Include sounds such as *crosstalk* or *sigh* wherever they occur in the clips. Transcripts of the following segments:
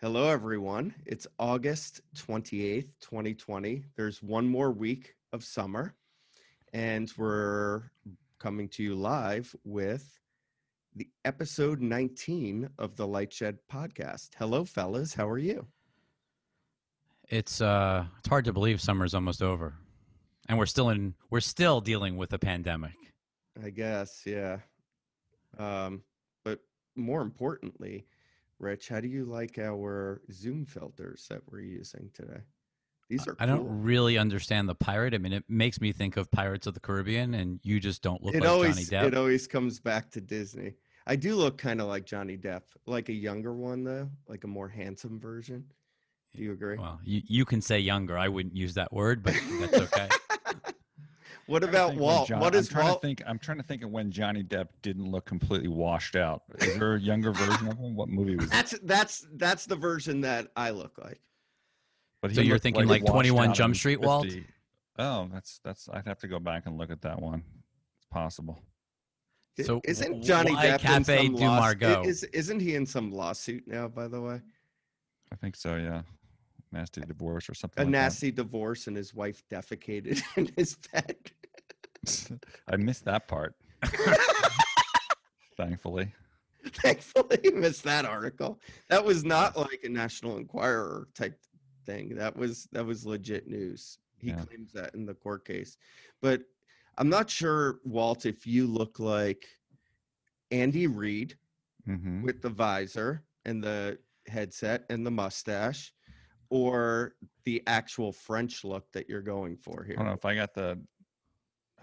Hello, everyone. It's August 28th, 2020. There's one more week of summer, and we're coming to you live with the episode 19 of the Lightshed podcast. Hello, fellas. How are you? It's uh it's hard to believe summer's almost over. And we're still in we're still dealing with a pandemic. I guess, yeah. Um, but more importantly, Rich, how do you like our Zoom filters that we're using today? These are I cool. don't really understand the pirate. I mean, it makes me think of Pirates of the Caribbean, and you just don't look it like always Johnny Depp. it always comes back to Disney. I do look kind of like Johnny Depp, like a younger one though, like a more handsome version. Do you agree? well, you, you can say younger. I wouldn't use that word, but that's okay. What about think when Walt? John- what I'm trying Walt? to think. I'm trying to think of when Johnny Depp didn't look completely washed out. Is there a younger version of him? What movie was that? That's that's that's the version that I look like. But So you're thinking like washed 21 Jump Street, Walt? 50. Oh, that's that's. I'd have to go back and look at that one. It's possible. So isn't Johnny why Depp in some du Margot? Is isn't he in some lawsuit now? By the way, I think so. Yeah, nasty divorce or something. a like that. nasty divorce, and his wife defecated *laughs* in his bed. *laughs* I missed that part. Thankfully, Thankfully, missed that article. That was not like a National Enquirer type thing. That was that was legit news. He Yeah. claims that in the court case, but I'm not sure, Walt, if you look like Andy Reid hmm with the visor and the headset and the mustache, or the actual French look that you're going for I don't know here. if I got the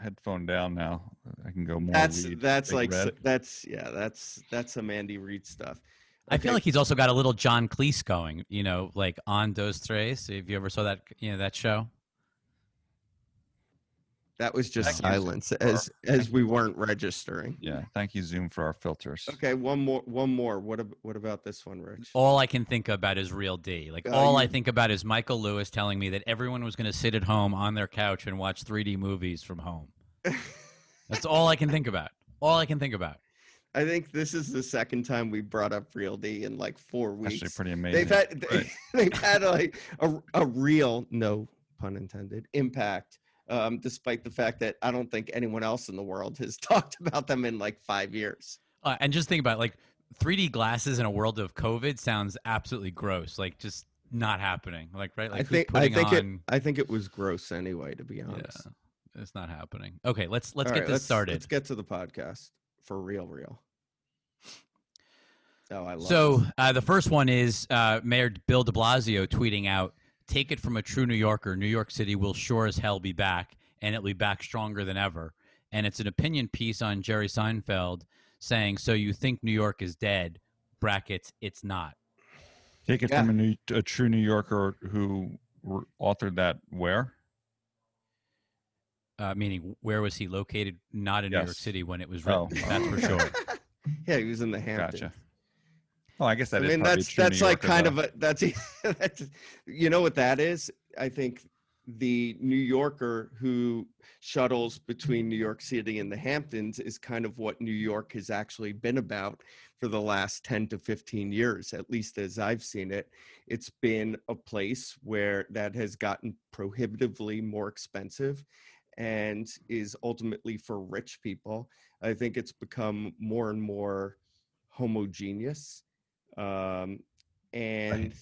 headphone down now. I can go more. That's Reed, that's like s- Red. that's yeah that's that's some Andy Reid stuff. I feel like he's also got a little John Cleese going, you know, like on Dos Tres. If you ever saw that, you know, that show. That was just Thank silence Zoom, as for- as we weren't registering. Yeah, thank you, Zoom, for our filters. Okay, one more one more. What ab- what about this one, Rich? All I can think about is Real D. Like Uh, all I think about is Michael Lewis telling me that everyone was going to sit at home on their couch and watch 3D movies from home. *laughs* That's all I can think about. All I can think about. I think this is the second time we brought up Real D in like four weeks. Actually, pretty amazing. they've had Right. *laughs* they've had like a, a real no pun intended impact um, despite the fact that i don't think anyone else in the world has *laughs* talked about them in like five years Uh, and just think about it, like 3D glasses in a world of COVID sounds absolutely gross. Like just not happening. Like right, like i think i think it on? i think it was gross anyway to be yeah, honest it's not happening. Okay, let's let's All get right, this started. let's get to the podcast for real real oh i love So uh, the first one is uh, Mayor Bill De Blasio tweeting out, "Take it from a true New Yorker. New York City will sure as hell be back, and it'll be back stronger than ever." And it's an opinion piece on Jerry Seinfeld saying, "So you think New York is dead?" Brackets. It's not. Take it Yeah. from a, new, a true New Yorker who r- authored that where? Uh, meaning, where was he located? Not in New York City when it was Oh. written. That's for sure. *laughs* yeah he was in the hamptons Gotcha. Oh, I guess that I is mean, that's that's New like kind of a that's *laughs* that's you know what that is. I think the New Yorker who shuttles between New York City and the Hamptons is kind of what New York has actually been about for the last 10 to 15 years, at least as I've seen it. It's been a place where that has gotten prohibitively more expensive and is ultimately for rich people. I think it's become more and more homogeneous um, and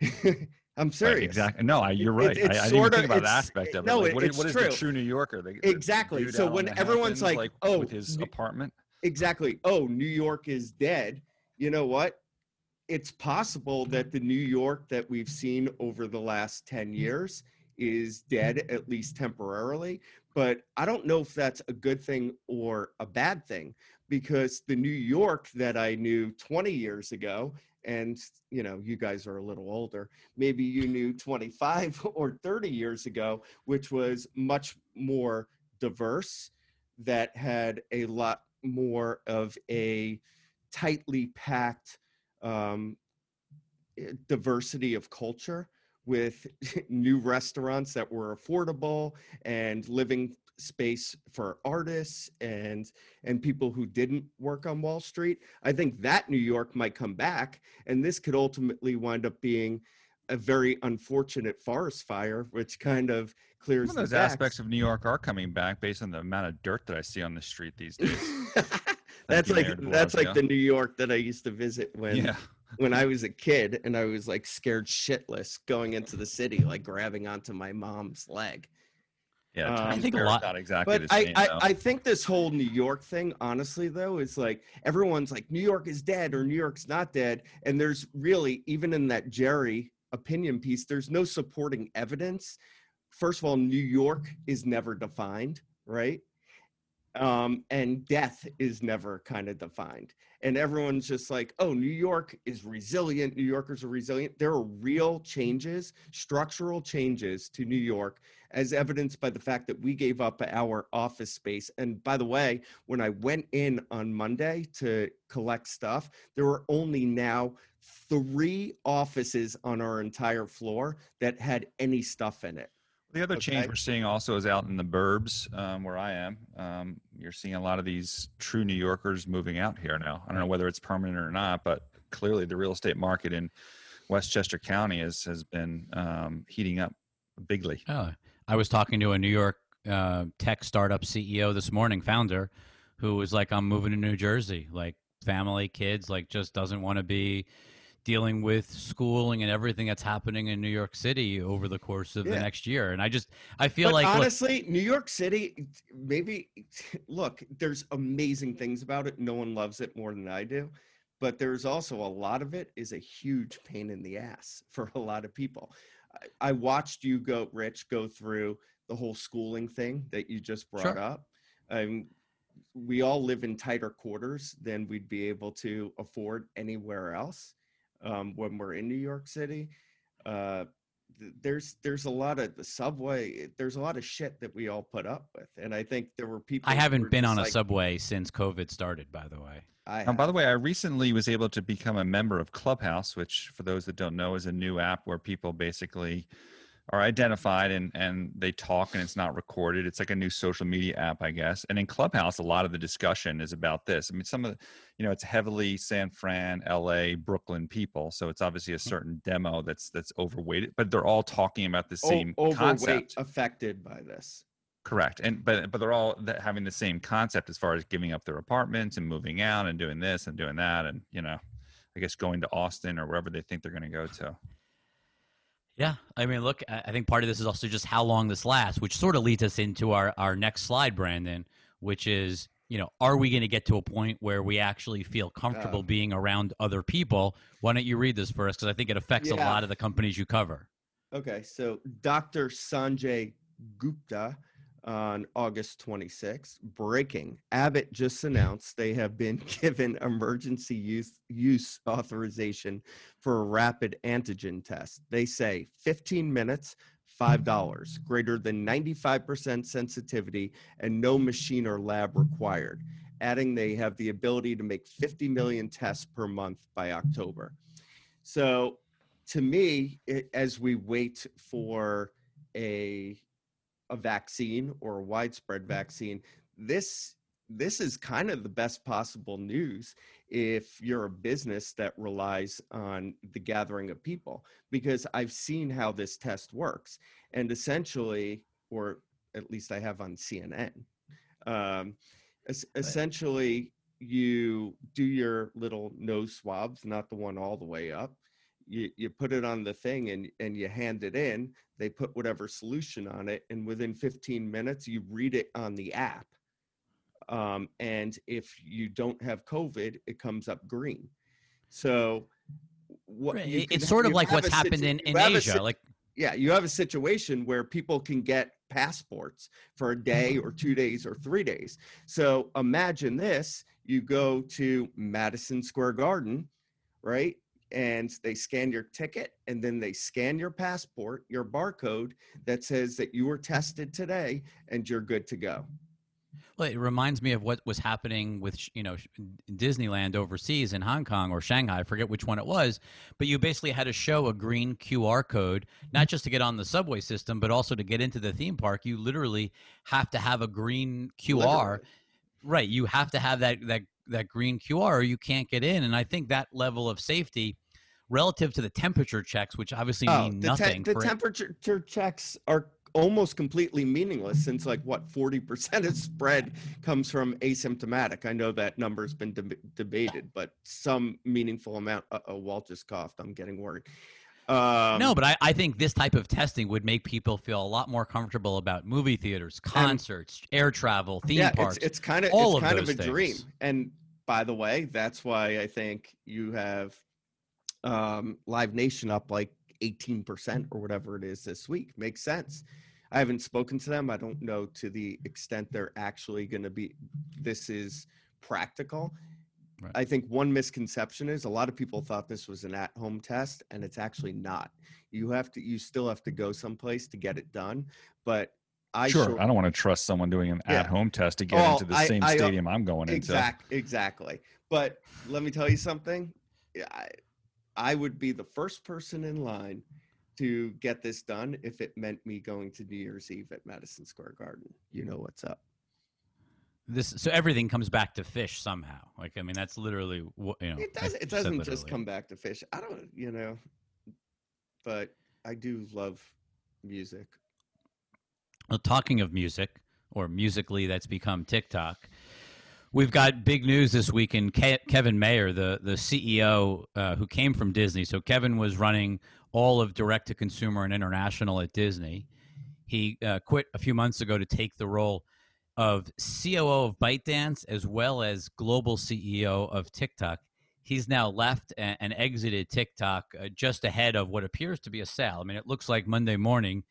*laughs* I'm Right, serious. exactly. No, I, you're It- right. it's I, I didn't even think about that aspect of it. no, Like, it- what what is true. the true New Yorker? The- the Exactly. So when everyone's Hamptons, like, "Oh, with his New- apartment. Exactly. Oh, New York is dead. You know what? It's possible that the New York that we've seen over the last 10 years is dead, at least temporarily. But I don't know if that's a good thing or a bad thing because the New York that I knew 20 years ago, and you know, you guys are a little older, maybe you knew 25 *laughs* or 30 years ago, which was much more diverse, that had a lot more of a tightly packed um, eh, diversity of culture with *laughs* new restaurants that were affordable and living space for artists and and people who didn't work on Wall Street. I think that New York might come back, and this could ultimately wind up being a very unfortunate forest fire, which kind of clears Some of those aspects of New York are coming back based on the amount of dirt that I see on the street these *laughs* days. that's like that's like the New York that I used to visit when yeah. when I was a kid and I was like scared shitless going into the city, like grabbing onto my mom's leg. Yeah. Um, I think a lot- Not exactly But the I, same. I, though. I think this whole New York thing, honestly, though, is like everyone's like New York is dead or New York's not dead. And there's really, even in that Jerry opinion piece, there's no supporting evidence. First of all, New York is never defined, right? Um, and death is never kind of defined. And everyone's just like, oh, New York is resilient. New Yorkers are resilient. There are real changes, structural changes to New York as evidenced by the fact that we gave up our office space. And by the way, when I went in on Monday to collect stuff, there were only now three offices on our entire floor that had any stuff in it. The other change we're seeing also is out in the burbs um, where I am. Um, you're seeing a lot of these true New Yorkers moving out here now. I don't know whether it's permanent or not, but clearly the real estate market in Westchester County has has been um, heating up bigly. Oh, I was talking to a New York uh, tech startup CEO this morning, founder, who was like, "I'm moving to New Jersey, like family, kids, like just doesn't want to be dealing with schooling and everything that's happening in New York City over the course of the next year." And I just, I feel but like, look, honestly, New York City, maybe *laughs* look, there's amazing things about it. No one loves it more than I do. But there's also a lot of it is a huge pain in the ass *laughs* for a lot of people. I, I watched you go, Rich, go through the whole schooling thing that you just brought Sure. up. Um, we all live in tighter quarters than we'd be able to afford anywhere else um, when we're in New York City. Uh, th- there's there's a lot of the subway. There's a lot of shit that we all put up with, and I think there were people. I haven't been just on a subway since COVID started, by the way. I Um, by the way, I recently was able to become a member of Clubhouse, which, for those that don't know, is a new app where people basically are identified and and they talk and it's not recorded. It's like a new social media app, I guess. And in Clubhouse, a lot of the discussion is about this. I mean, some of the, you know, it's heavily San Fran, L.A., Brooklyn people, so it's obviously a mm-hmm. certain demo that's that's overweighted, but they're all talking about the O- same overweight concept. affected by this. Correct, and but but they're all having the same concept as far as giving up their apartments and moving out and doing this and doing that, and you know, I guess going to Austin or wherever they think they're going to go to. Yeah, I mean, look, I think part of this is also just how long this lasts, which sort of leads us into our our next slide, Brandon, which is, you know, are we going to get to a point where we actually feel comfortable Oh. being around other people? Why don't you read this for us? Because I think it affects a lot of the companies you cover. Okay, so Dr. Sanjay Gupta on August 26th, breaking. Abbott just announced they have been *laughs* given emergency use, use authorization for a rapid antigen test. They say 15 minutes, $5, greater than 95% sensitivity, and no machine or lab required. Adding they have the ability to make 50 million tests per month by October. So, to me, it, as we wait for a a vaccine or a widespread vaccine, this this is kind of the best possible news if you're a business that relies on the gathering of people because I've seen how this test works and essentially or at least I have on CNN um, es- essentially you do your little nose swabs not the one all the way up you, you put it on the thing and, and you hand it in they put whatever solution on it and within 15 minutes you read it on the app. Um, and if you don't have covid it comes up green. So what Right, can it's sort of like what's happened situ- in, in a Asia. si- like, yeah you have a situation where people can get passports for a day or two days or three days. So imagine this you go to madison square garden right and they scan your ticket and then they scan your passport your barcode that says that you were tested today and you're good to go Well, it reminds me of what was happening with you know Disneyland overseas in Hong Kong or Shanghai. I forget which one it was, but you basically had to show a green QR code, not just to get on the subway system, but also to get into the theme park. You literally have to have a green QR. Literally. Right, you have to have that that that green QR, or you can't get in. And I think that level of safety, relative to the temperature checks, which obviously Oh, mean the, te- nothing. the for temperature checks are almost completely meaningless since like what 40% of spread comes from asymptomatic i know that number's been deb- debated but some meaningful amount uh walt just coughed i'm getting worried um, no, but I, I think this type of testing would make people feel a lot more comfortable about movie theaters, concerts, air travel, theme yeah, parks. it's, it's kind of all it's of kind of those a dream. And by the way that's why i think you have um, live nation up like 18% or whatever it is this week. Makes sense. I haven't spoken to them. I don't know to the extent they're actually going to be this is practical Right. i think one misconception is a lot of people thought this was an at-home test and it's actually not you have to you still have to go someplace to get it done but i sure, sure- I don't want to trust someone doing an Yeah. at-home test to get Oh, into the I- same I, uh, stadium I'm going into. Exact, exactly. But let me tell you something. Yeah, I, I would be the first person in line to get this done if it meant me going to New Year's Eve at Madison Square Garden. You know what's up. This so everything comes back to Phish somehow. Like I mean, that's literally what you know. It does. It doesn't just come back to Phish. I don't. You know. But I do love music. Well, talking of music, or musically that's become TikTok, we've got big news this week in Ke- Kevin Mayer, the the CEO uh, who came from Disney. So Kevin was running all of direct to consumer and international at Disney. He uh, quit a few months ago to take the role of COO of ByteDance as well as global CEO of TikTok. He's now left and, and exited TikTok uh, just ahead of what appears to be a sale. I mean, it looks like Monday morning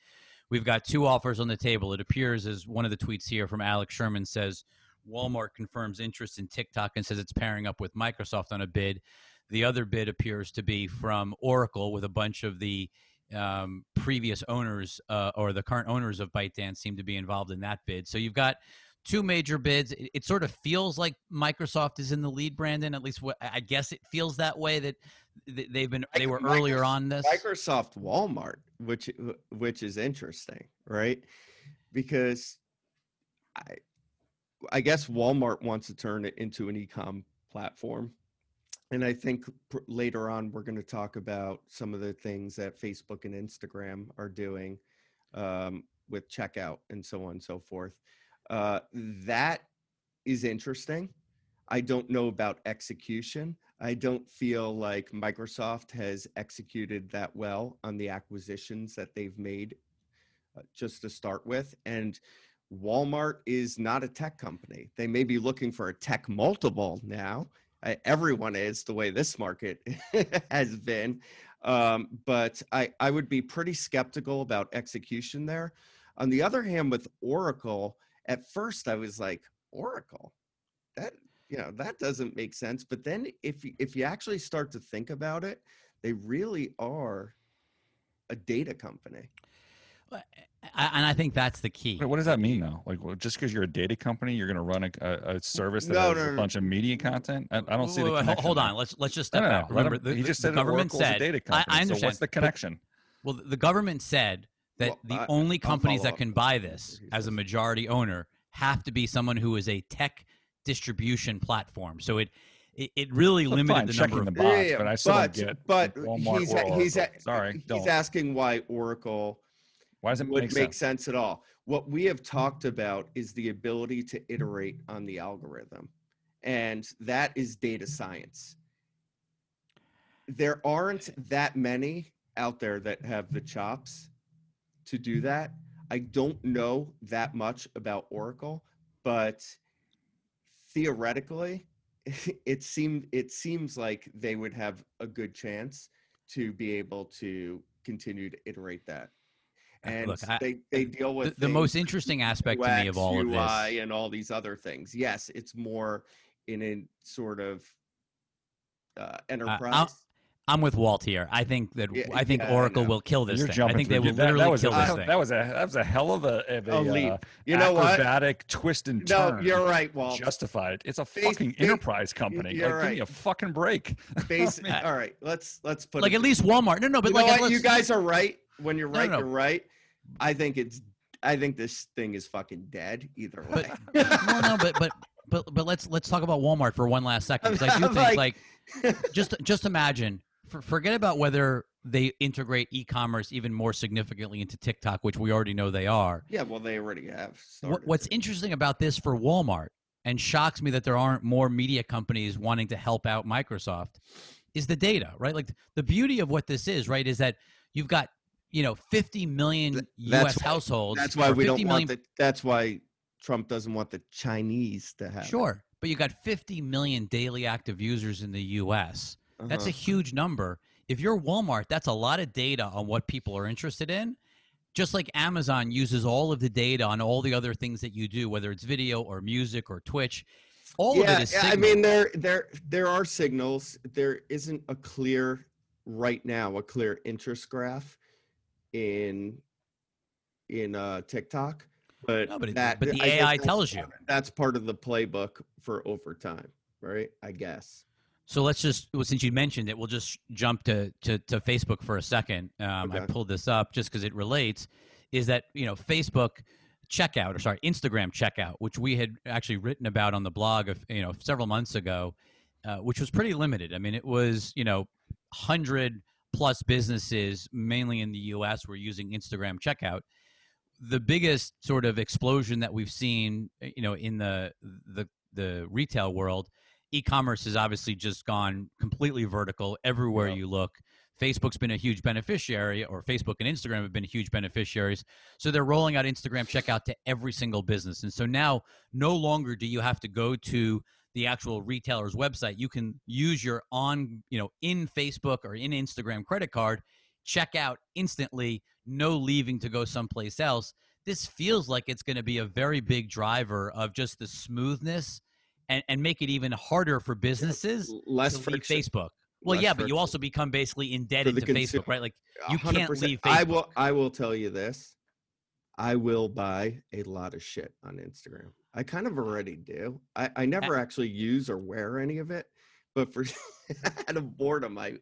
We've got two offers on the table. It appears as one of the tweets here from Alex Sherman says Walmart confirms interest in TikTok and says it's pairing up with Microsoft on a bid. The other bid appears to be from Oracle with a bunch of the um, previous owners uh, or the current owners of ByteDance seem to be involved in that bid. So you've got two major bids. It, it sort of feels like Microsoft is in the lead, Brandon. At least what I guess it feels that way that they've been they were earlier on this. Microsoft Walmart, which which is interesting, right? Because I I guess Walmart wants to turn it into an e-com platform. And I think pr- later on we're going to talk about some of the things that Facebook and Instagram are doing um, with checkout and so on and so forth. Uh, that is interesting. I don't know about execution. I don't feel like Microsoft has executed that well on the acquisitions that they've made uh, just to start with. And Walmart is not a tech company. They may be looking for a tech multiple now. Everyone is the way this market *laughs* has been. Um, but I, I would be pretty skeptical about execution there. On the other hand, with Oracle, at first I was like, Oracle, that you know that doesn't make sense. But then if if you actually start to think about it, they really are a data company. I, and I think that's the key. Wait, What does that mean, though? Like, well, just because you're a data company, you're going to run a, a, a service that No, has no, a no. bunch of media content? I, I don't see Wait, the wait, connection. hold on. Let's let's just step no, back. no. Remember, him- the, he just the said government Oracle's said. a data I, company. I understand. So what's the but- connection? well, the government said that Well, the I- only I'll companies that can buy this as a majority owner have to be someone who is a tech distribution platform. So it it, it really Well, limited fine, the checking number the of box, Yeah, yeah, but I still but, get but Walmart he's or a- he's. Sorry, he's don't. asking why Oracle Why does it would make make, sense? sense at all. What we have talked about is the ability to iterate on the algorithm, and that is data science. There aren't that many out there that have the chops to do that. I don't know that much about Oracle, but theoretically, *laughs* it seemed it seems like they would have a good chance to be able to continue to iterate that. Uh, And look, I- they, they deal the, with the most interesting aspect to me of UX, all of UI, this. and all these other things. Yes, it's more in a sort of uh, enterprise. I'm with Walt here. I think that Yeah, I think yeah, Oracle know. will kill this You're thing. I think they will that, literally that was kill a, this I- thing. That was a that was a hell of a, of a, A leap. uh, You know what? acrobatic twist and No, turn. you're right, Walt. Justified. It's a Face- fucking face- enterprise company. you're like, Give me a fucking break. *laughs* Basi- mean, all right, let's let's put like it at least Walmart. No, no, but you know like what? You guys are right. When you're No, right, no. you're right. I think it's. I think this thing is fucking dead. Either way. But- *laughs* no, no, but but but but let's let's talk about Walmart for one last second. 'cause I *laughs* do think like- like just just imagine. For, forget about whether they integrate e-commerce even more significantly into TikTok, which we already know they are. yeah, well, they already have. What, what's to. interesting about this for Walmart and shocks me that there aren't more media companies wanting to help out Microsoft is the data, right? Like the beauty of what this is, right, is that you've got you know 50 million Th- U.S. why- households. That's why we don't million want the. That's why Trump doesn't want the Chinese to have. it. Sure, but you got 50 million daily active users in the U.S. That's a Uh-huh. huge number. If you're Walmart, that's a lot of data on what people are interested in. Just like Amazon uses all of the data on all the other things that you do, whether it's video or music or Twitch. All yeah, of it is. yeah, I mean there there there are signals. There isn't a clear right now a clear interest graph in in uh TikTok, but No, but that but the I AI tells you. that's part of the playbook for over time, right? I guess. So let's just, well, since you mentioned it, we'll just jump to to, to Facebook for a second. Um, I pulled this up just because it relates. Is that you know Facebook checkout or sorry Instagram checkout, which we had actually written about on the blog of you know several months ago, uh, which was pretty limited. I mean, it was you know hundred plus businesses, mainly in the U.S., were using Instagram checkout. The biggest sort of explosion that we've seen, eh, you know, in the the the retail world e-commerce has obviously just gone completely vertical everywhere you look facebook's been a huge beneficiary or facebook and instagram have been huge beneficiaries so they're rolling out instagram checkout to every single business and so now no longer do you have to go to the actual retailer's website you can use your on you know in facebook or in instagram credit card check out instantly no leaving to go someplace else this feels like it's going to be a very big driver of just the smoothness and, and make it even harder for businesses Less to leave. Facebook. Well, less yeah, but you also become basically indebted to consu- Facebook, right? Like you can't percent. leave I will. I will tell you this. I will buy a lot of shit on Instagram. I kind of already do. I, I never actually use or wear any of it, but for *laughs* out of boredom, I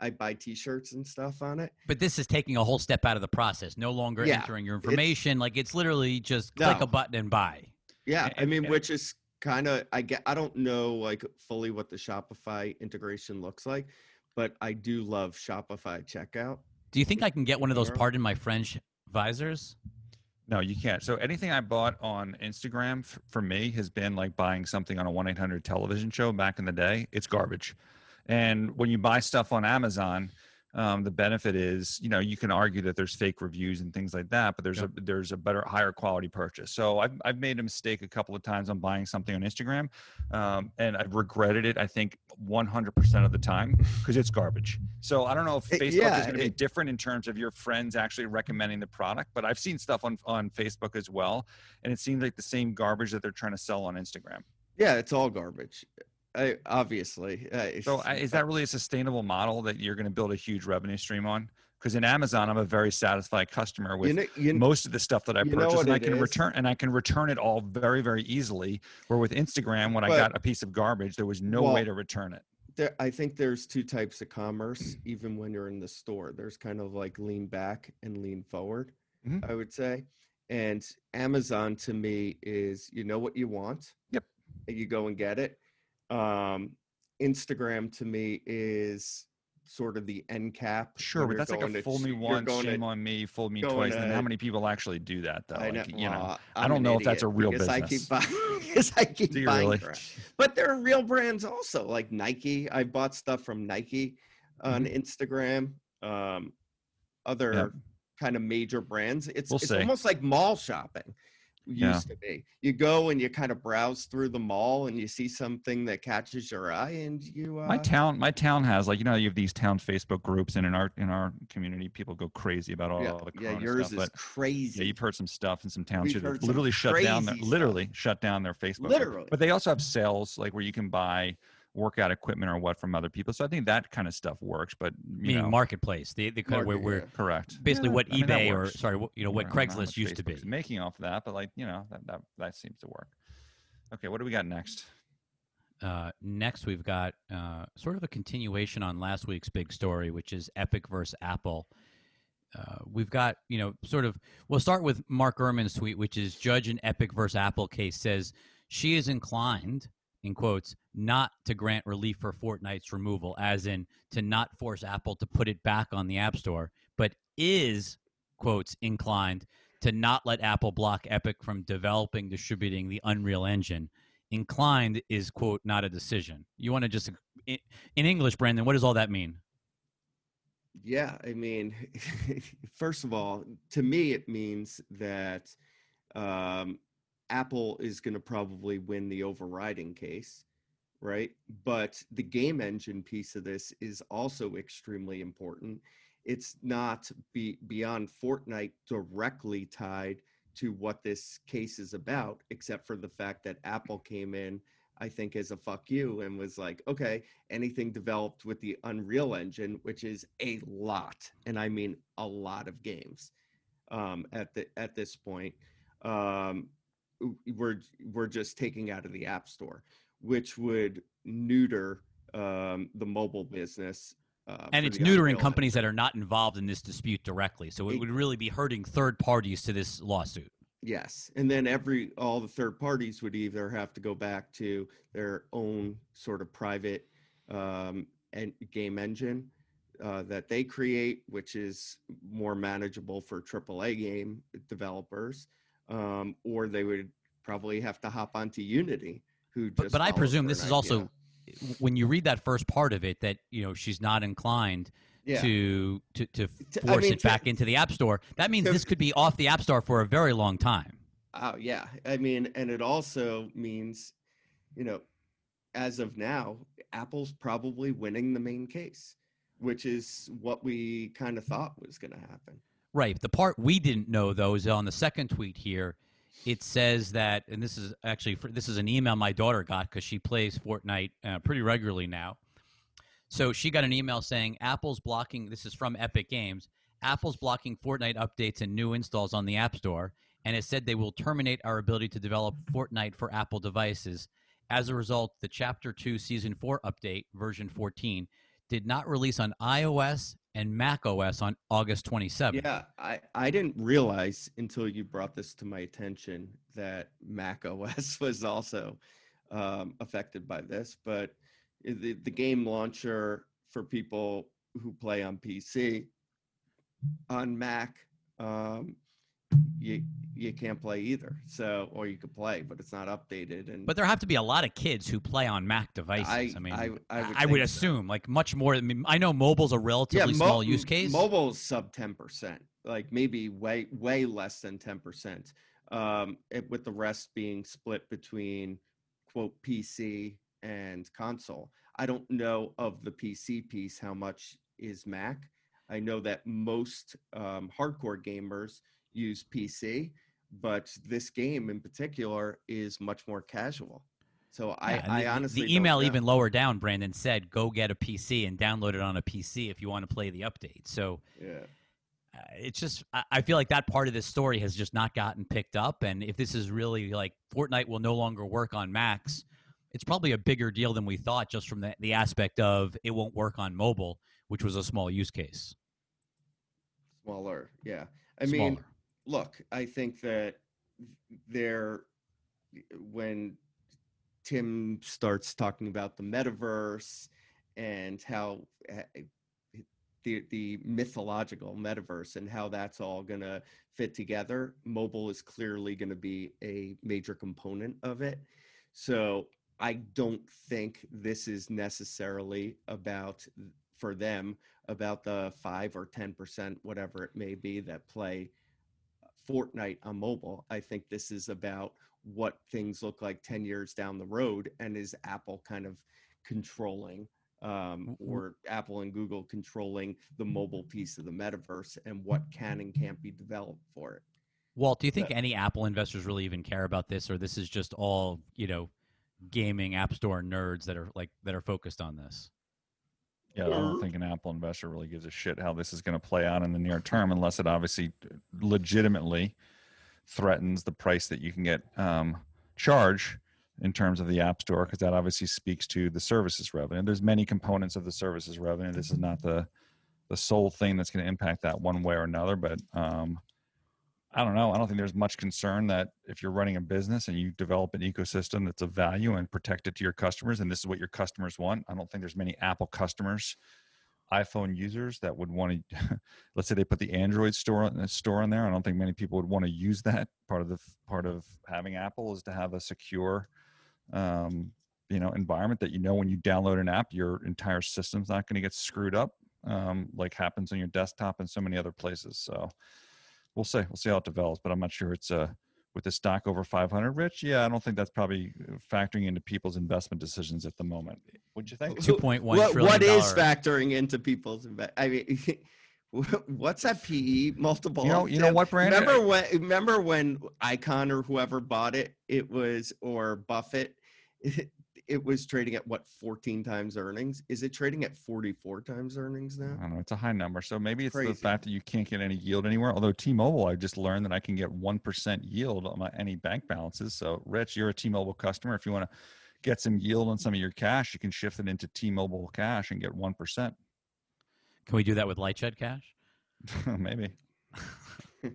I buy T-shirts and stuff on it. but this is taking a whole step out of the process. No longer Yeah, entering your information. Like it's literally just click No. a button and buy. Yeah, I mean, and- which is kind of I get. I don't know like fully what the Shopify integration looks like, but I do love Shopify checkout. Do you think I can get one of those pardon my French visors? No, you can't. So anything I bought on Instagram f- for me has been like buying something on a 1 800 television show back in the day. It's garbage. And when you buy stuff on Amazon, um, the benefit is, you know, you can argue that there's fake reviews and things like that, but there's Yep. a there's a better, higher quality purchase. So I've I've made a mistake a couple of times on buying something on Instagram, um, and I've regretted it. I think 100% of the time *laughs* because it's garbage. So I don't know if It- Facebook yeah, is going to be different in terms of your friends actually recommending the product, but I've seen stuff on on Facebook as well, and it seems like the same garbage that they're trying to sell on Instagram. Yeah, it's all garbage. I, obviously. Uh, So is that really a sustainable model that you're going to build a huge revenue stream on? Because in Amazon, I'm a very satisfied customer with you know, you, most of the stuff that I purchase, and I can is? return and I can return it all very very easily. Where with Instagram, when I got a piece of garbage, there was no way to return it. there, I think there's two types of commerce, even when you're in the store. There's kind of like lean back and lean forward, Mhm. I would say. And Amazon to me is you know what you want. Yep. and You go and get it. Um, Instagram to me is sort of the end cap. Sure, but that's like a to fool ch- me once, going to- shame on me, fool me twice. And how many people actually do that though? I know. Like, you know, well, I don't know if that's a real because I business. keep buying *laughs* because I *laughs* keep Do buying really? But there are real brands also, like Nike. I bought stuff from Nike on Mm-hmm. Instagram. Um, other kind of major brands. It's We'll it's see. almost like mall shopping used Yeah. to be. You go and you kind of browse through the mall and you see something that catches your eye, and you. Uh, my town, my town has like you know you have these town Facebook groups, and in our in our community, people go crazy about all yeah, the yeah, yours stuff. is crazy. Yeah, you've heard some stuff in some towns should have heard some literally shut down their literally shut down their Facebook. group. Literally. But they also have sales like where you can buy workout equipment or what from other people. So I think that kind of stuff works. But you Meaning know, marketplace, the the kind of where we're yeah. correct. basically Yeah, what I mean, eBay or sorry, you know what I don't know Craigslist used to be. Making off of that, but like you know that that that seems to work. Okay, what do we got next? Uh, next, we've got uh, sort of a continuation on last week's big story, which is Epic versus Apple. Uh, we've got, you know, sort of. We'll start with Mark Gurman's tweet, which is Judge in Epic versus Apple case says she is inclined, in quotes, not to grant relief for Fortnite's removal, as in to not force Apple to put it back on the App Store, but is, quotes, inclined to not let Apple block Epic from developing, distributing the Unreal Engine. Inclined is quote not a decision. You want to just in, in english brandon what does all that mean? Yeah, I mean, *laughs* first of all, to me, it means that um, Apple is going to probably win the overriding case, right? But the game engine piece of this is also extremely important. It's not be, beyond Fortnite directly tied to what this case is about, except for the fact that Apple came in, I think, as a fuck you and was like, okay, anything developed with the Unreal Engine, which is a lot, and I mean a lot of games um, at the at this point, um, we're we're just taking out of the App Store, which would neuter um, the mobile business. Uh, and it's neutering companies that are not involved in this dispute directly so it It- would really be hurting third parties to this lawsuit Yes, and then every all the third parties would either have to go back to their own sort of private um, and game engine uh, that they create, which is more manageable for AAA game developers, um, or they would probably have to hop onto Unity, who but, just but i presume this is also when you read that first part of it that you know she's not inclined yeah. to to, to To- I force mean, it to- back into the app store that means to- this could be off the app store for a very long time Oh yeah, I mean, and it also means, you know, as of now, Apple's probably winning the main case, which is what we kind of thought was going to happen. Right. The part we didn't know though is on the second tweet here. It says that, and this is actually this is an email my daughter got because she plays Fortnite uh, pretty regularly now. So she got an email saying Apple's blocking. This is from Epic Games. Apple's blocking Fortnite updates and new installs on the App Store, and it said they will terminate our ability to develop Fortnite for Apple devices. As a result, the Chapter Two Season Four update, version 14, did not release on iOS and Mac OS on August 27th. Yeah, I, I didn't realize until you brought this to my attention that Mac OS *laughs* was also um, affected by this. But the, the game launcher for people who play on PC on Mac, um, you you can't play either. So, or you could play, but it's not updated. And But there have to be a lot of kids who play on Mac devices. I, I- mean, I- I would I would so. assume like much more. I mean, I know mobile's a relatively mo- small use case. Mobile's sub ten percent, like maybe way way less than ten percent. Um, it, with the rest being split between quote PC and console. I don't know of the PC piece how much is Mac. I know that most um, hardcore gamers use PC, but this game in particular is much more casual. So I, Yeah, I the- honestly the email even lower down, Brandon said, "Go get a PC and download it on a PC if you want to play the update." So yeah. uh, it's just I, I feel like that part of this story has just not gotten picked up. And if this is really like Fortnite will no longer work on Macs, it's probably a bigger deal than we thought, just from the, the aspect of it won't work on mobile, which was a small use case. Smaller, yeah. I mean, Smaller. Look, I think that there, when Tim starts talking about the metaverse and how uh, the the mythological metaverse and how that's all going to fit together, mobile is clearly going to be a major component of it. So I don't think this is necessarily about for them about the five or ten percent, whatever it may be, that play Fortnite on mobile. I think this is about what things look like 10 years down the road and is Apple kind of controlling um, W- w- or Apple and Google controlling the mobile piece of the metaverse and what can and mm-hmm. can't be developed for it. Walt, do you think any Apple investors really even care about this, or this is just all you know, gaming app store nerds that are like that are focused on this. Yeah, I don't think an Apple investor really gives a shit how this is going to play out in the near term, unless it obviously legitimately threatens the price that you can get um, charge in terms of the App Store, because that obviously speaks to the services revenue. There's many components of the services revenue. This is not the the sole thing that's going to impact that one way or another, but um, I don't know. I don't think there's much concern that if you're running a business and you develop an ecosystem that's of value and protect it to your customers, and this is what your customers want. I don't think there's many Apple customers, iPhone users that would want to. *laughs* let's say they put the Android store on store on there. I don't think many people would want to use that. Part of the part of having Apple is to have a secure, um, you know, environment that you know when you download an app, your entire system's not going to get screwed up, um, like happens on your desktop and so many other places. So we'll see. We'll see how it develops, but I'm not sure it's uh with the stock over 500. Rich, yeah, I don't think that's probably uh, factoring into people's investment decisions at the moment. What'd you think? Two point one What, trillion what is factoring into people's inve- I mean, *laughs* what's that PE multiple? You know, you know what, Brandon? Remember when? Remember when Icahn or whoever bought it? It was or Buffett. It, *laughs* it was trading at what 14 times earnings. Is it trading at 44 times earnings now? I don't know. It's a high number, so maybe it's the fact that you can't get any yield anywhere. Although T-Mobile, I just learned that I can get one percent yield on my any bank balances. So, Rich, you're a T-Mobile customer. If you want to get some yield on some of your cash, you can shift it into T-Mobile cash and get one percent. Can we do that with Lightshed Cash? *laughs* maybe. *laughs*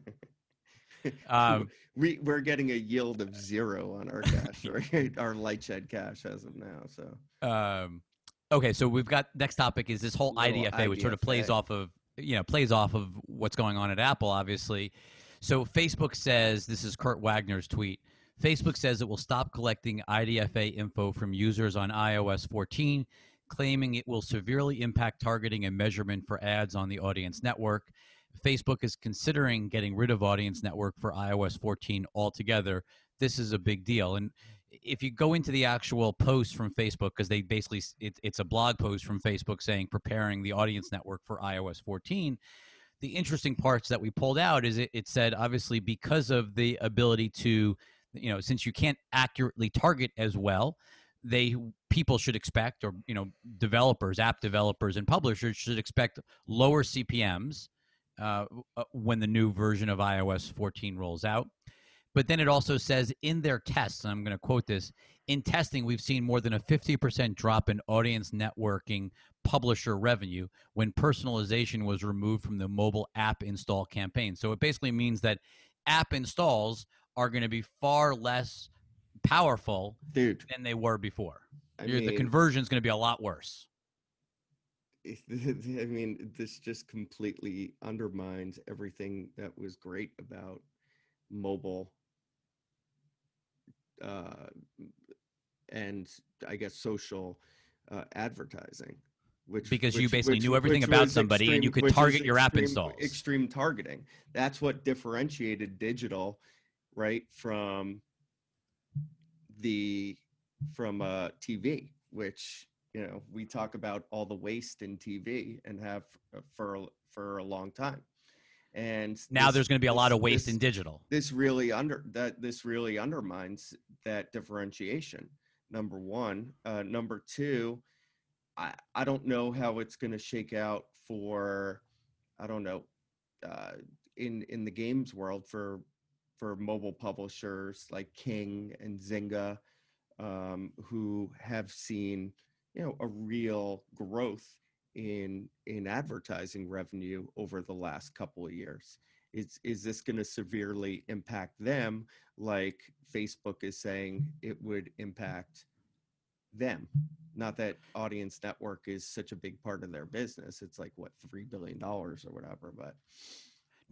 Um, we we're getting a yield of *laughs* zero on our cash? *laughs* Our Lightshed cash as of now. So um, okay, so we've got next topic is this whole Little IDFA, which sort of plays off of you know plays off of what's going on at Apple, obviously. So Facebook says this is Kurt Wagner's tweet. Facebook says it will stop collecting IDFA info from users on iOS 14, claiming it will severely impact targeting and measurement for ads on the Audience Network. Facebook is considering getting rid of Audience Network for iOS 14 altogether. This is a big deal. And if you go into the actual post from Facebook, because they basically, it, it's a blog post from Facebook saying preparing the Audience Network for iOS 14. The interesting parts that we pulled out is it, it said, obviously, because of the ability to, you know, since you can't accurately target as well, they people should expect or you know developers app developers and publishers should expect lower cpms uh, uh, when the new version of iOS 14 rolls out. But then it also says in their tests, and I'm going to quote this in testing, we've seen more than a 50% drop in audience networking publisher revenue when personalization was removed from the mobile app install campaign. So it basically means that app installs are going to be far less powerful dude, than they were before. I Your- the conversion is going to be a lot worse. *laughs* I mean, this just completely undermines everything that was great about mobile uh, and I guess social uh, advertising. Which, Because you basically which- knew everything about somebody and you could target your app extreme- installs. Extreme targeting. That's what differentiated digital, right, from the from uh, TV, which you know we talk about all the waste in TV and have uh, for a- for a long time. And Now this- there's going to be a lot of waste this- in digital. this really under that this really undermines that differentiation number one uh, number two i i don't know how it's going to shake out for i don't know uh, in in the games world for for mobile publishers like king and zynga um, who have seen you know a real growth in in advertising revenue over the last couple of years. Is is this going to severely impact them like facebook is saying it would impact them? Not that audience network is such a big part of their business it's like what 3 billion dollars or whatever but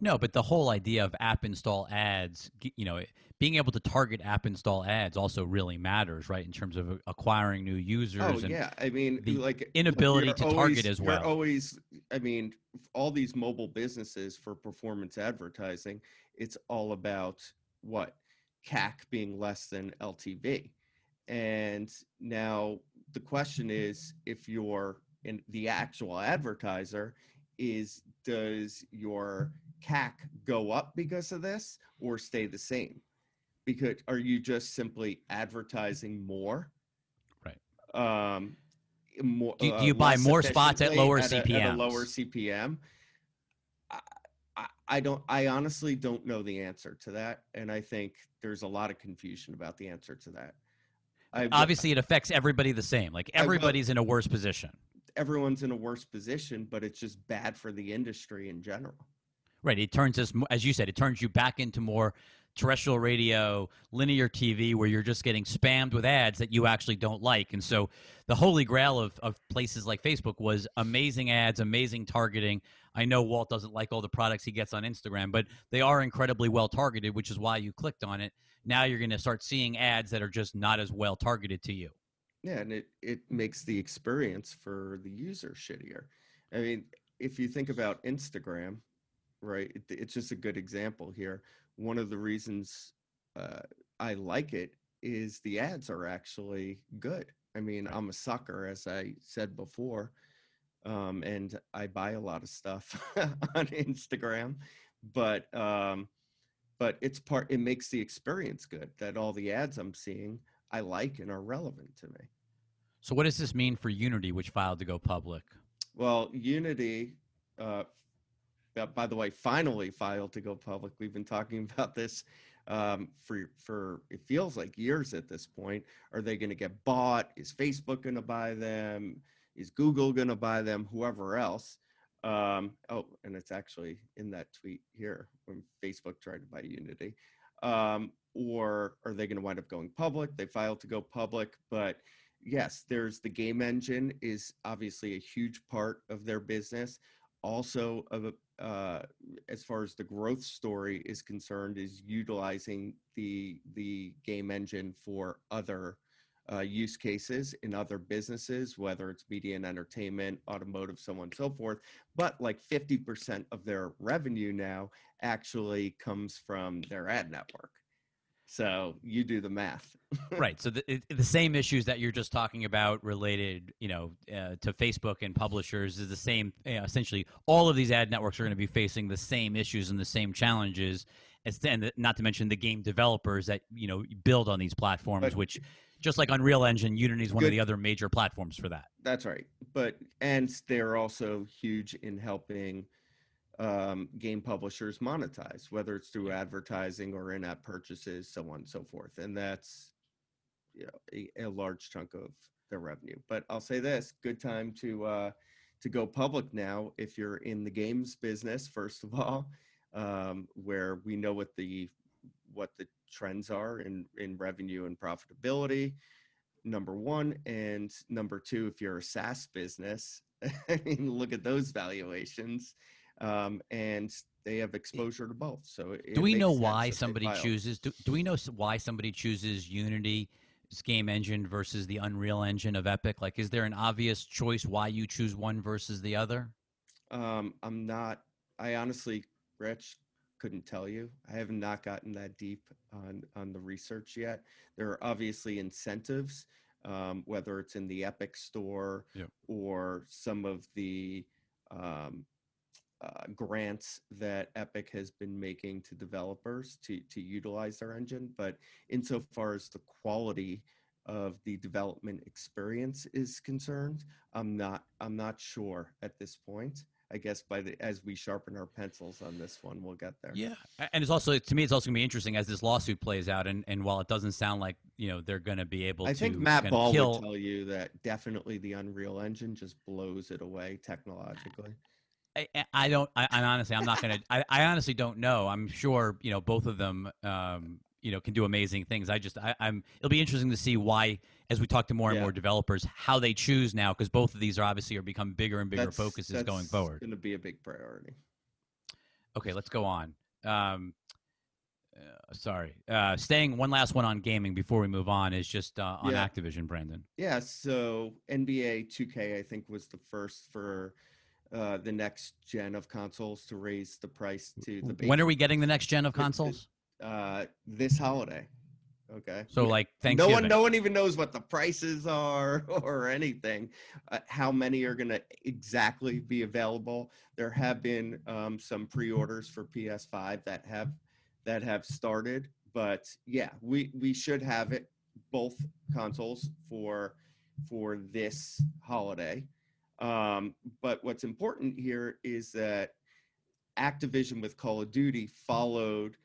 No, but the whole idea of app install ads, you know, being able to target app install ads also really matters, right? In terms of acquiring new oh, users. oh and yeah i mean the like inability you're to target always- as you're always i mean all these mobile businesses for performance advertising it's all about what cac being less than ltv and now the question is if you're in the actual advertiser is does your cac go up because of this or stay the same because are you just simply advertising more Right. Um, more, Do- do uh, you buy more spots at lower CPM? at a lower CPM. I, I, I don't. I honestly don't know the answer to that, and I think there's a lot of confusion about the answer to that. I, Obviously, it affects everybody the same. Like everybody's in a worse position. everyone's in a worse position, but it's just bad for the industry in general. Right. It turns us, as you said, it turns you back into more terrestrial radio, linear TV, where you're just getting spammed with ads that you actually don't like. And so the holy grail of, of places like Facebook was amazing ads, amazing targeting. I know Walt doesn't like all the products he gets on Instagram, but they are incredibly well targeted, which is why you clicked on it. Now you're going to start seeing ads that are just not as well targeted to you. Yeah, and it it makes the experience for the user shittier. I mean, if you think about Instagram, right? It, it's just a good example here. One of the reasons uh, I like it is the ads are actually good. I mean, I'm a sucker, as I said before, um, and I buy a lot of stuff *laughs* on Instagram, but um, but it's part. It makes the experience good that all the ads I'm seeing I like and are relevant to me. So, what does this mean for Unity, which filed to go public? Well, Unity, uh, uh, by the way, finally filed to go public. We've been talking *laughs* about this um, for for it feels like years at this point. Are they going to get bought? Is Facebook going to buy them? Is Google going to buy them? Whoever else. Um, oh, and it's actually in that tweet here when Facebook tried to buy Unity. Um, or are they going to wind up going public? They filed to go public, but yes, there's the game engine is obviously a huge part of their business. Also, a- uh, as far as the growth story is concerned, is utilizing the the game engine for other uh, use cases in other businesses, whether it's media and entertainment, automotive, so on and so forth. But like 50% of their revenue now actually comes from their ad network. So you do the math. right. So the, it, the same issues that you're just talking about related, you know, uh, to Facebook and publishers is the same. You know, essentially, all of these ad networks are going to be facing the same issues and the same challenges. As and not to mention the game developers that you know build on these platforms, But- which just like Unreal Engine, Unity is one of the other major platforms for that. That's right. But and they're also huge in helping um, game publishers monetize, whether it's through advertising or in-app purchases, so on and so forth. And that's you know a, a large chunk of their revenue. But I'll say this: good time to uh, to go public now if you're in the games business. First of all, um, where we know what the what the trends are in in revenue and profitability number one and number two if you're a saas business *laughs* i mean look at those valuations um, and they have exposure to both so Do we know why somebody chooses? Do, do we know why somebody chooses Unity's game engine versus the Unreal Engine of Epic? Like, is there an obvious choice why you choose one versus the other? um, i'm not i honestly rich couldn't tell you i have not gotten that deep on on the research yet there are obviously incentives um, whether it's in the epic store Yep. or some of the um, uh, grants that Epic has been making to developers to to utilize their engine. But insofar as the quality of the development experience is concerned, I'm not I'm not sure at this point. I guess by the as we sharpen our pencils on this one, we'll get there. Yeah, and it's also to me, it's also gonna be interesting as this lawsuit plays out. And and while it doesn't sound like you know they're gonna be able to I to, think Matt Ball kill. would tell you that definitely the Unreal Engine just blows it away technologically. I, I- don't. I, I honestly, I'm not gonna. I, I honestly don't know. I'm sure you know both of them. Um, you know, can do amazing things. I just, I, I'm. It'll be interesting to see why, as we talk to more and Yeah. more developers, how they choose now, because both of these are obviously are become bigger and bigger That's- focuses going that's forward. Going to be a big priority. Okay, let's go on. Um, uh, sorry, uh, staying one last one on gaming before we move on is just uh, on Yeah. Activision, Brandon. Yeah, so NBA 2K I think was the first for uh, the next gen of consoles to raise the price to the base, When are we getting the next gen of consoles? uh, this holiday. Okay. So like no one, no one even knows what the prices are *laughs* or anything. Uh, how many are going to exactly be available? There have been um, some pre-orders for PS5 that have that have started, but yeah, we we should have it both consoles for for this holiday. Um, but what's important here is that Activision with Call of Duty followed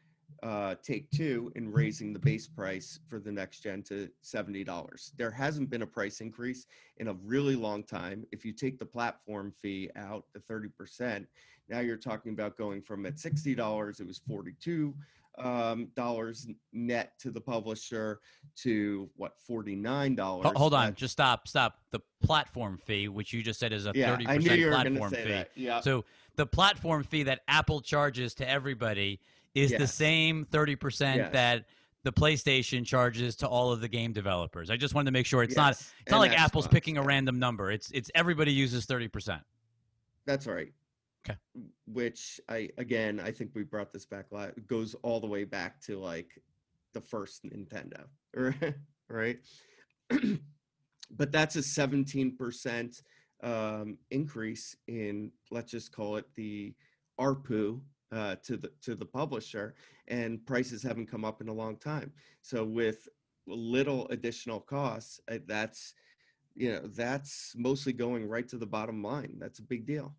uh, Take Two in raising the base price for the next gen to $70. There hasn't been a price increase in a really long time. If you take the platform fee out, the 30%, now you're talking about going from at $60, it was 42 um, dollars net to the publisher to what $49. Ho- Hold on, just stop, stop. The platform fee, which you just said is a thirty you percent platform fee. that. Yeah. So the platform fee that Apple charges to everybody is the same thirty percent that the PlayStation charges to all of the game developers. I just wanted to make sure it's not Yes, it's not and like Apple's picking a random number. It's it's everybody uses thirty percent. That's right. Okay. Which I again I think we brought this back. la- It goes all the way back to like the first Nintendo, *laughs* right? *clears throat* but that's a seventeen percent um, increase in let's just call it the ARPU uh, to the to the publisher, and prices haven't come up in a long time. So with little additional costs, uh, that's you know that's mostly going right to the bottom line. That's a big deal.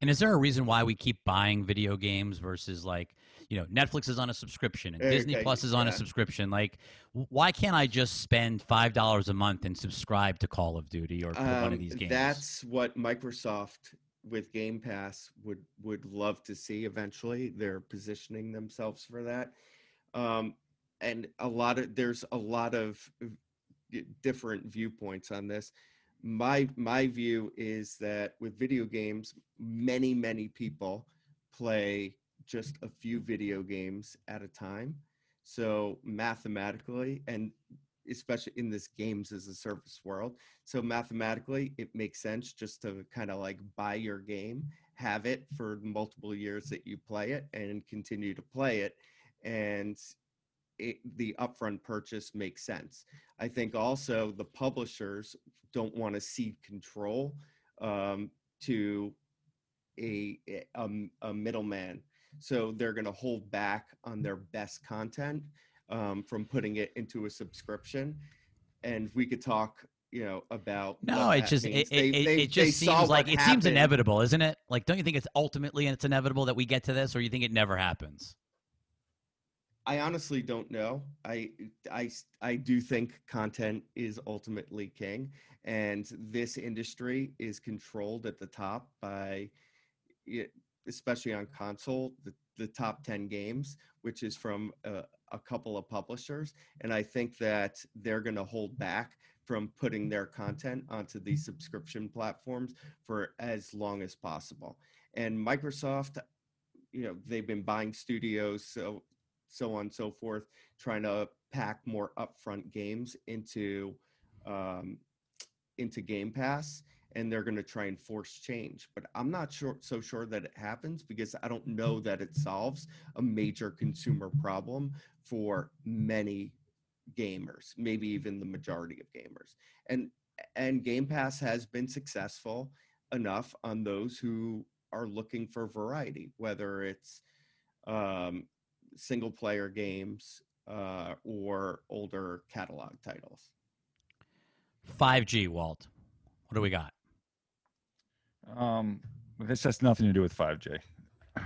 And is there a reason why we keep buying video games versus like, you know, Netflix is on a subscription and Disney Plus is on a subscription? Like, why can't I just spend five dollars a month and subscribe to Call of Duty or to one Um, of these games? That's what Microsoft with Game Pass would would love to see eventually. They're positioning themselves for that. Um, and a lot of there's a lot of different viewpoints on this. My my view is that with video games, many many people play just a few video games at a time. So mathematically, and especially in this games as a service world, so mathematically, it makes sense just to kind of like buy your game, have it for multiple years that you play it, and continue to play it. And it, the upfront purchase makes sense. I think also the publishers don't want to cede control um, to a, a, um, a middleman. So they're going to hold back on their best content um, from putting it into a subscription. And we could talk, you know, about No, it just it, it, it, it just seems like it seems inevitable, isn't it? Like, don't you think it's ultimately it's inevitable that we get to this, or you think it never happens? I honestly don't know. I, I, I do think content is ultimately king, and this industry is controlled at the top by, especially on console, the, the top 10 games, which is from a, a couple of publishers. And I think that they're going to hold back from putting their content onto these subscription platforms for as long as possible. And Microsoft, you know, they've been buying studios, so so on and so forth, trying to pack more upfront games into um, into Game Pass, and they're going to try and force change. But I'm not sure so sure that it happens because I don't know that it solves a major consumer problem for many gamers, maybe even the majority of gamers. And and Game Pass has been successful enough on those who are looking for variety, whether it's um, single player games uh, or older catalog titles. Five G, Walt. What do we got? Um, this has nothing to do with 5G. *laughs*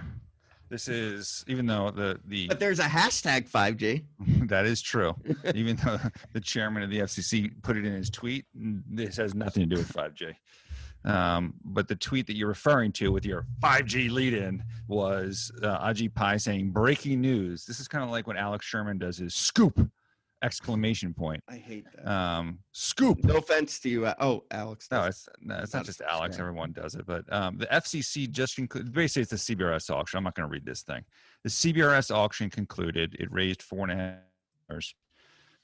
This is even though the the But there's a hashtag 5G. *laughs* that is true. even though *laughs* the chairman of the FCC put it in his tweet, this has nothing to do with 5G. Um, but the tweet that you're referring to with your 5G lead-in was uh, Ajit Pai saying "breaking news." This is kind of like when Alex Sherman does his scoop exclamation point. I hate that. Um, scoop. no offense to you. uh, Oh, Alex. No, it's no, it's Not not just Alex. scam. Everyone does it, but um, the FCC just concluded. Basically, it's the CBRS auction. I'm not going to read this thing. The CBRS auction concluded. It raised four and a half dollars.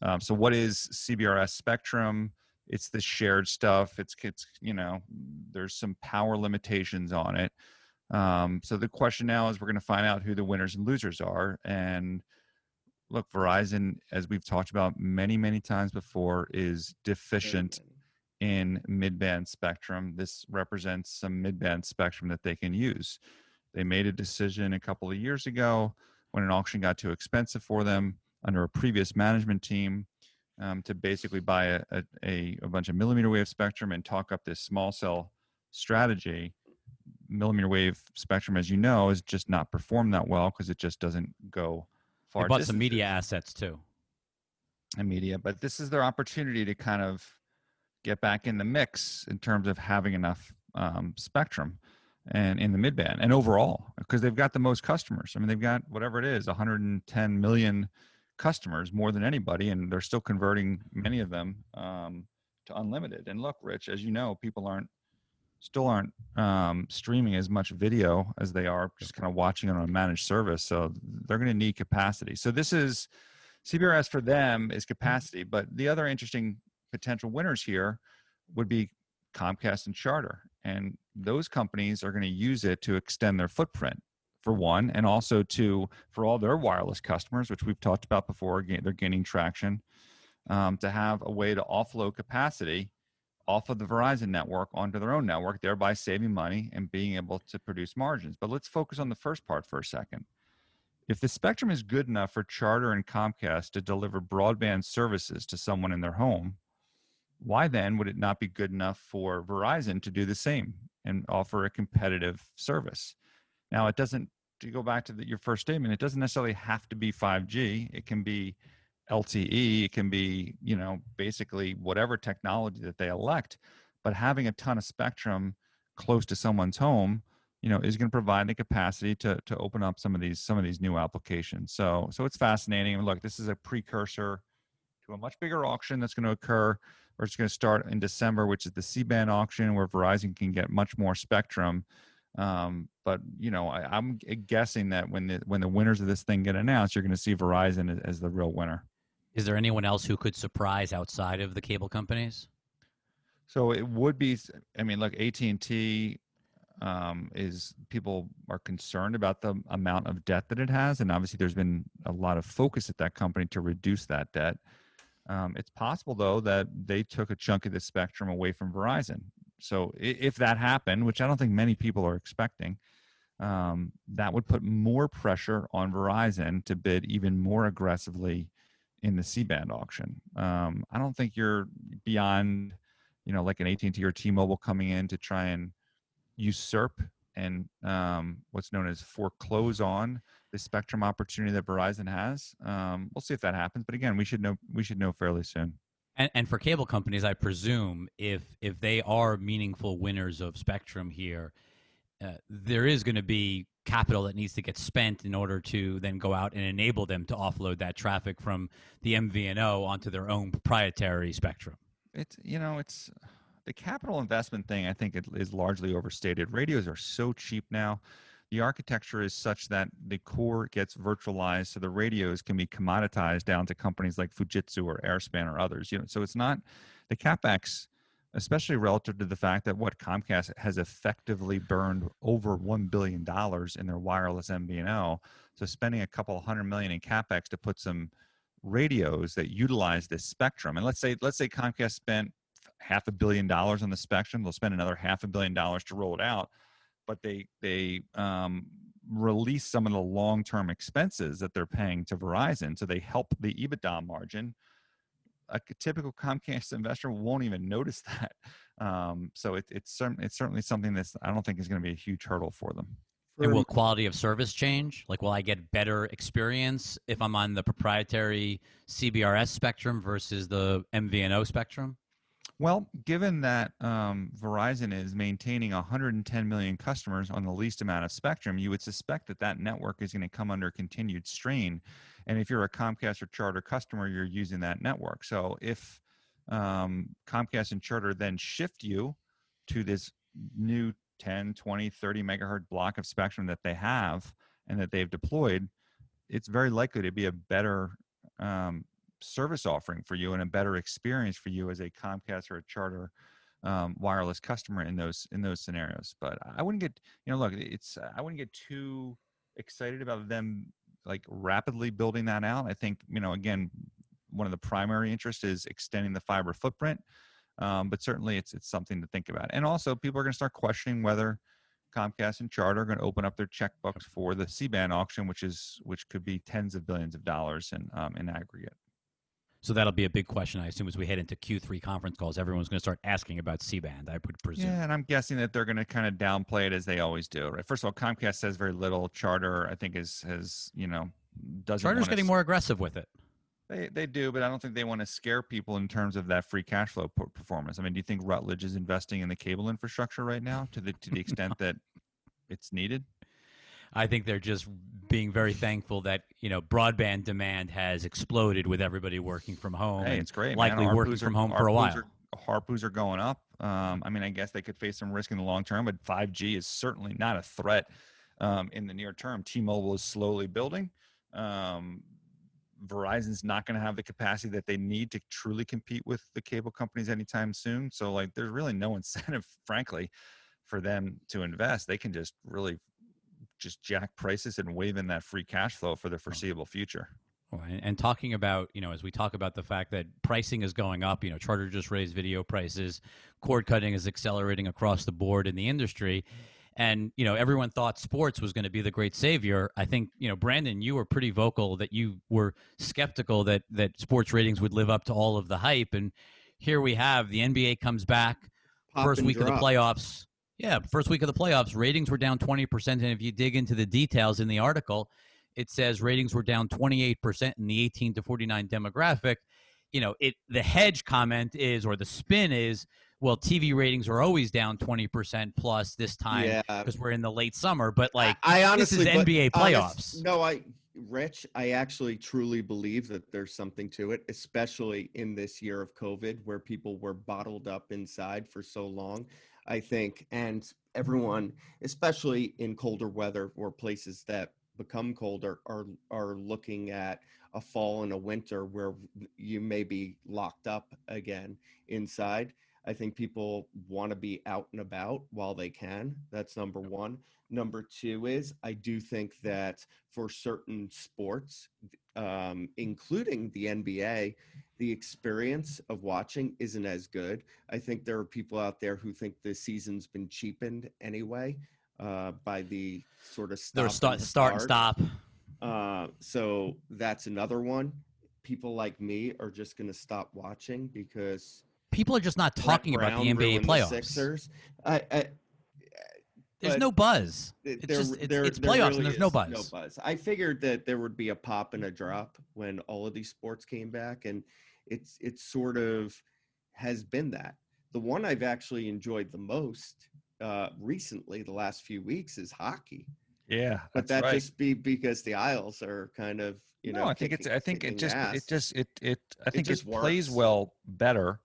Um, so, what is CBRS Spectrum? It's the shared stuff. It's it's you know, there's some power limitations on it. Um, so the question now is, we're going to find out who the winners and losers are. And look, Verizon, as we've talked about many many times before, is deficient in mid-band spectrum. This represents some mid-band spectrum that they can use. They made a decision a couple of years ago when an auction got too expensive for them under a previous management team. Um, to basically buy a, a, a, bunch of millimeter wave spectrum and talk up this small cell strategy. Millimeter wave spectrum, as you know, is just not performed that well because it just doesn't go far. They bought some media assets too. and media, but this is their opportunity to kind of get back in the mix in terms of having enough um, spectrum and in the midband and overall because they've got the most customers. I mean, they've got whatever it is, 110 million customers, more than anybody, and they're still converting many of them um, to unlimited. And look, Rich, as you know, people aren't still aren't um, streaming as much video as they are just kind of watching it on a managed service. So they're going to need capacity. So this is CBRS for them is capacity, but the other interesting potential winners here would be Comcast and Charter. And those companies are going to use it to extend their footprint for one, and also to for all their wireless customers, which we've talked about before, they're gaining traction, um, to have a way to offload capacity off of the Verizon network onto their own network, thereby saving money and being able to produce margins. But let's focus on the first part for a second. If the spectrum is good enough for Charter and Comcast to deliver broadband services to someone in their home, why then would it not be good enough for Verizon to do the same and offer a competitive service? Now, it doesn't, to go back to the, your first statement, it doesn't necessarily have to be 5G. It can be LTE, it can be, you know, basically whatever technology that they elect. But having a ton of spectrum close to someone's home, you know, is going to provide the capacity to to open up some of these some of these new applications. So so it's fascinating. And look, this is a precursor to a much bigger auction that's going to occur or it's going to start in December, which is the C-band auction, where Verizon can get much more spectrum. Um, but you know, I, I'm guessing that when the when the winners of this thing get announced, you're going to see Verizon as, as the real winner. Is there anyone else who could surprise outside of the cable companies? So it would be. I mean, look, AT and T um, is people are concerned about the amount of debt that it has, and obviously there's been a lot of focus at that company to reduce that debt. Um, it's possible though that they took a chunk of the spectrum away from Verizon. So if that happened, which I don't think many people are expecting, um, that would put more pressure on Verizon to bid even more aggressively in the C-band auction. Um, I don't think you're beyond, you know, like an AT&T or T-Mobile coming in to try and usurp and um, what's known as foreclose on the spectrum opportunity that Verizon has. Um, we'll see if that happens, but again, we should know we should know fairly soon. And, and for cable companies, I presume if if they are meaningful winners of spectrum here, uh, there is going to be capital that needs to get spent in order to then go out and enable them to offload that traffic from the MVNO onto their own proprietary spectrum. It's you know it's the capital investment thing. I think it is largely overstated. Radios are so cheap now. The architecture is such that the core gets virtualized, so the radios can be commoditized down to companies like Fujitsu or Airspan or others. You know, so it's not the capex, especially relative to the fact that what Comcast has effectively burned over one billion dollars in their wireless MVNO. So spending a couple hundred million in capex to put some radios that utilize this spectrum, and let's say let's say Comcast spent half a billion dollars on the spectrum, they'll spend another half a billion dollars to roll it out but they they um, release some of the long term expenses that they're paying to Verizon, so they help the EBITDA margin. A typical Comcast investor won't even notice *laughs* that. Um, so it, it's certain, it's certainly something that's I don't think is going to be a huge hurdle for them. And will quality of service change? Like, will I get better experience if I'm on the proprietary CBRS spectrum versus the MVNO spectrum? Well, given that um, Verizon is maintaining 110 million customers on the least amount of spectrum, you would suspect that that network is going to come under continued strain. And if you're a Comcast or Charter customer, you're using that network. So if um, Comcast and Charter then shift you to this new 10, 20, 30 megahertz block of spectrum that they have and that they've deployed, it's very likely to be a better um, service offering for you and a better experience for you as a Comcast or a Charter um, wireless customer in those in those scenarios. But I wouldn't get you know look it's I wouldn't get too excited about them like rapidly building that out. I think you know again one of the primary interests is extending the fiber footprint. Um, but certainly it's it's something to think about. And also people are going to start questioning whether Comcast and Charter are going to open up their checkbooks for the C-band auction, which is which could be tens of billions of dollars in um, in aggregate. So that'll be a big question, I assume, as we head into Q3 conference calls. Everyone's going to start asking about C band. I would presume. Yeah, and I'm guessing that they're going to kind of downplay it as they always do. Right. First of all, Comcast says very little. Charter, I think, is has you know doesn't. Charter's getting s- more aggressive with it. They they do, but I don't think they want to scare people in terms of that free cash flow per- performance. I mean, do you think Rutledge is investing in the cable infrastructure right now to the to the *laughs* extent that it's needed? I think they're just being very thankful that you know broadband demand has exploded with everybody working from home. Hey, and it's great. likely working ARPUs from home for a while. Are, ARPUs are going up. Um, I mean, I guess they could face some risk in the long term, but 5G is certainly not a threat um, in the near term. T-Mobile is slowly building. Um, Verizon's not going to have the capacity that they need to truly compete with the cable companies anytime soon. So, like, there's really no *laughs* incentive, frankly, for them to invest. They can just really just jack prices and wave in that free cash flow for the foreseeable future. Well, and, and talking about, you know, as we talk about the fact that pricing is going up, you know, Charter just raised video prices, cord cutting is accelerating across the board in the industry. And, you know, everyone thought sports was going to be the great savior. I think, you know, Brandon, you were pretty vocal that you were skeptical that, that sports ratings would live up to all of the hype. And here we have the NBA comes back, Pop first and week of the playoffs. Yeah, first week of the playoffs, ratings were down 20%. And if you dig into the details in the article, it says ratings were down 28% in the 18 to 49 demographic. You know, it the hedge comment is or the spin is, well, TV ratings are always down 20% plus this time Yeah. because we're in the late summer. But like, I, I this is honestly, NBA honest- playoffs. no, I, Rich, I actually truly believe that there's something to it, especially in this year of COVID where people were bottled up inside for so long. I think, and everyone, especially in colder weather or places that become colder, are are looking at a fall and a winter where you may be locked up again inside. I think people want to be out and about while they can. That's number one. Number two is I do think that for certain sports, um, including the NBA, the experience of watching isn't as good. I think there are people out there who think the season's been cheapened anyway uh, by the sort of they're stop start, and start and stop. uh, so that's another one. People like me are just going to stop watching because People are just not talking about the NBA playoffs. Sixers. I, I, There's no buzz. It's there- just it's, there- it's there playoffs really and there's no buzz. No buzz. I figured that there would be a pop and a drop when all of these sports came back, and it's it's sort of has been that. The one I've actually enjoyed the most uh, recently, the last few weeks, is hockey. Yeah, But that right. just be because the Isles are kind of you know. no, I think it's. I think it just. ass. It just. It. It. I think it, just plays well better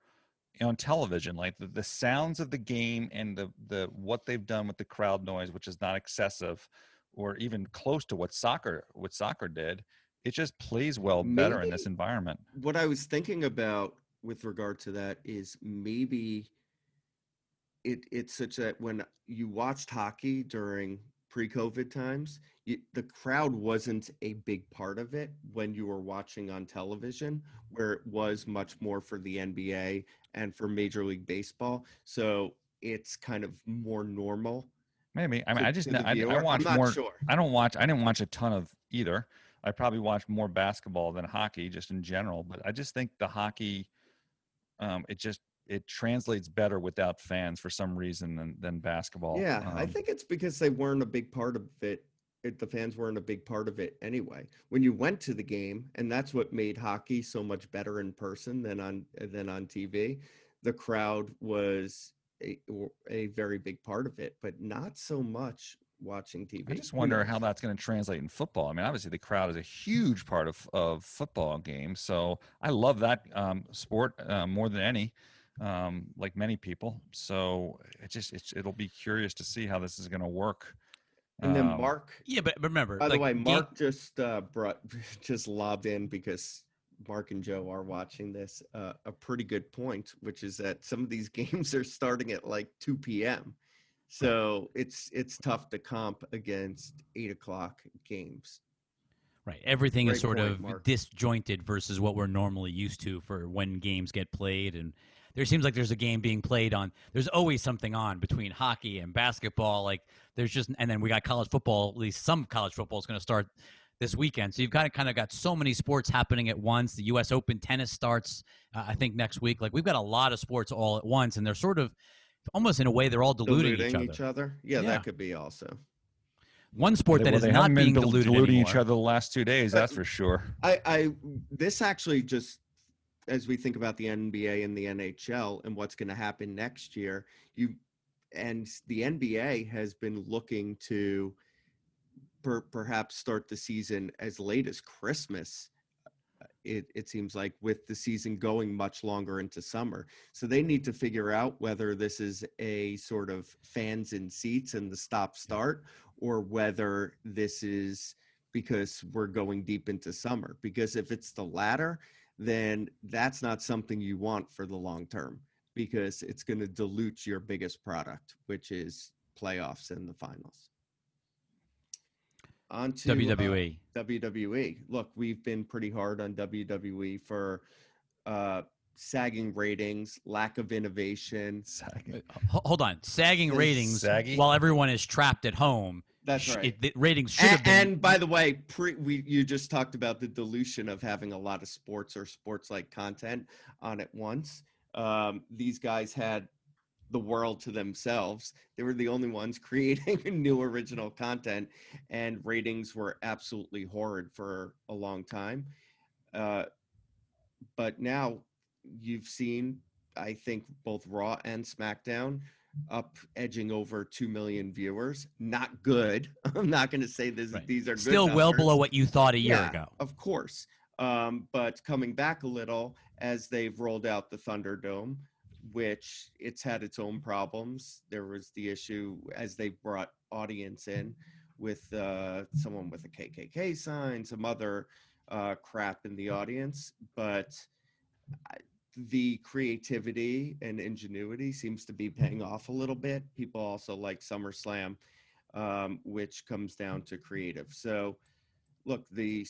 on television. Like the, the sounds of the game and the the what they've done with the crowd noise, which is not excessive, or even close to what soccer what soccer did. It just plays well better in this environment. what I was thinking about with regard to that is maybe it it's such that when you watched hockey during pre-COVID times, you, the crowd wasn't a big part of it when you were watching on television, where it was much more for the NBA and for Major League Baseball. So it's kind of more normal. Maybe. I mean, to- I just. I. I watch more. sure. I don't watch. I didn't watch a ton of either. I probably watch more basketball than hockey, just in general. But I just think the hockey, um, it just it translates better without fans for some reason than than basketball. Yeah, I Um, think it's because they weren't a big part of it. it. The fans weren't a big part of it anyway. When you went to the game, and that's what made hockey so much better in person than on than on TV. The crowd was a, a very big part of it, but not so much watching TV. I just wonder how that's going to translate in football. I mean, obviously the crowd is a huge part of of football games, so I love that um, sport uh, more than any, um, like many people. So it just it's, it'll be curious to see how this is going to work. And then Um, Mark. Yeah, but remember, By like, the way, game- Mark just uh, brought *laughs* just lobbed in because Mark and Joe are watching this. Uh, a pretty good point, which is that some of these *laughs* games are starting at like 2 p.m. So it's it's tough to comp against eight o'clock games. Right. Everything is sort point, of Mark. disjointed versus what we're normally used to for when games get played. And there seems like there's a game being played on. There's always something on between hockey and basketball. Like there's just, and then we got college football. At least some college football is going to start this weekend. So you've got kind of got so many sports happening at once. The U.S. Open tennis starts, uh, I think, next week. Like we've got a lot of sports all at once, and they're sort of almost in a way they're all diluting, diluting each other. Yeah, Yeah. that could be also. One sport Well, that is they not haven't being diluted diluting anymore. each other the last two days. But- That's uh, for sure. I, I this actually just as we think about the NBA and the NHL and what's going to happen next year, you and the NBA has been looking to per, perhaps start the season as late as Christmas. It, it seems like with the season going much longer into summer. So they need to figure out whether this is a sort of fans in seats and the stop start, or whether this is because we're going deep into summer. Because if it's the latter, then that's not something you want for the long term because it's going to dilute your biggest product, which is playoffs and the finals. On to uh, WWE. WWE. Look, we've been pretty hard on WWE for uh, sagging ratings, lack of innovation. Uh, ho- Hold on, sagging Is ratings saggy? while everyone is trapped at home. That's right. it- the ratings should have been. and by the way, pre, we you just talked about the dilution of having a lot of sports or sports-like content on at once. Um, these guys had the world to themselves. They were the only ones *laughs* creating new original content, and ratings were absolutely horrid for a long time. Uh, but now you've seen, I think, both Raw and SmackDown up edging over 2 million viewers. Not good. *laughs* I'm not going to say this, Right. these are good still well numbers. below what you thought a year Yeah, ago. Of course. Um, but coming back a little as they've rolled out the Thunderdome, which it's had its own problems. There was the issue as they brought audience in with uh, someone with a KKK sign, some other uh, crap in the audience. But the creativity and ingenuity seems to be paying off a little bit. People also like SummerSlam, um, which comes down to creative. So, look, the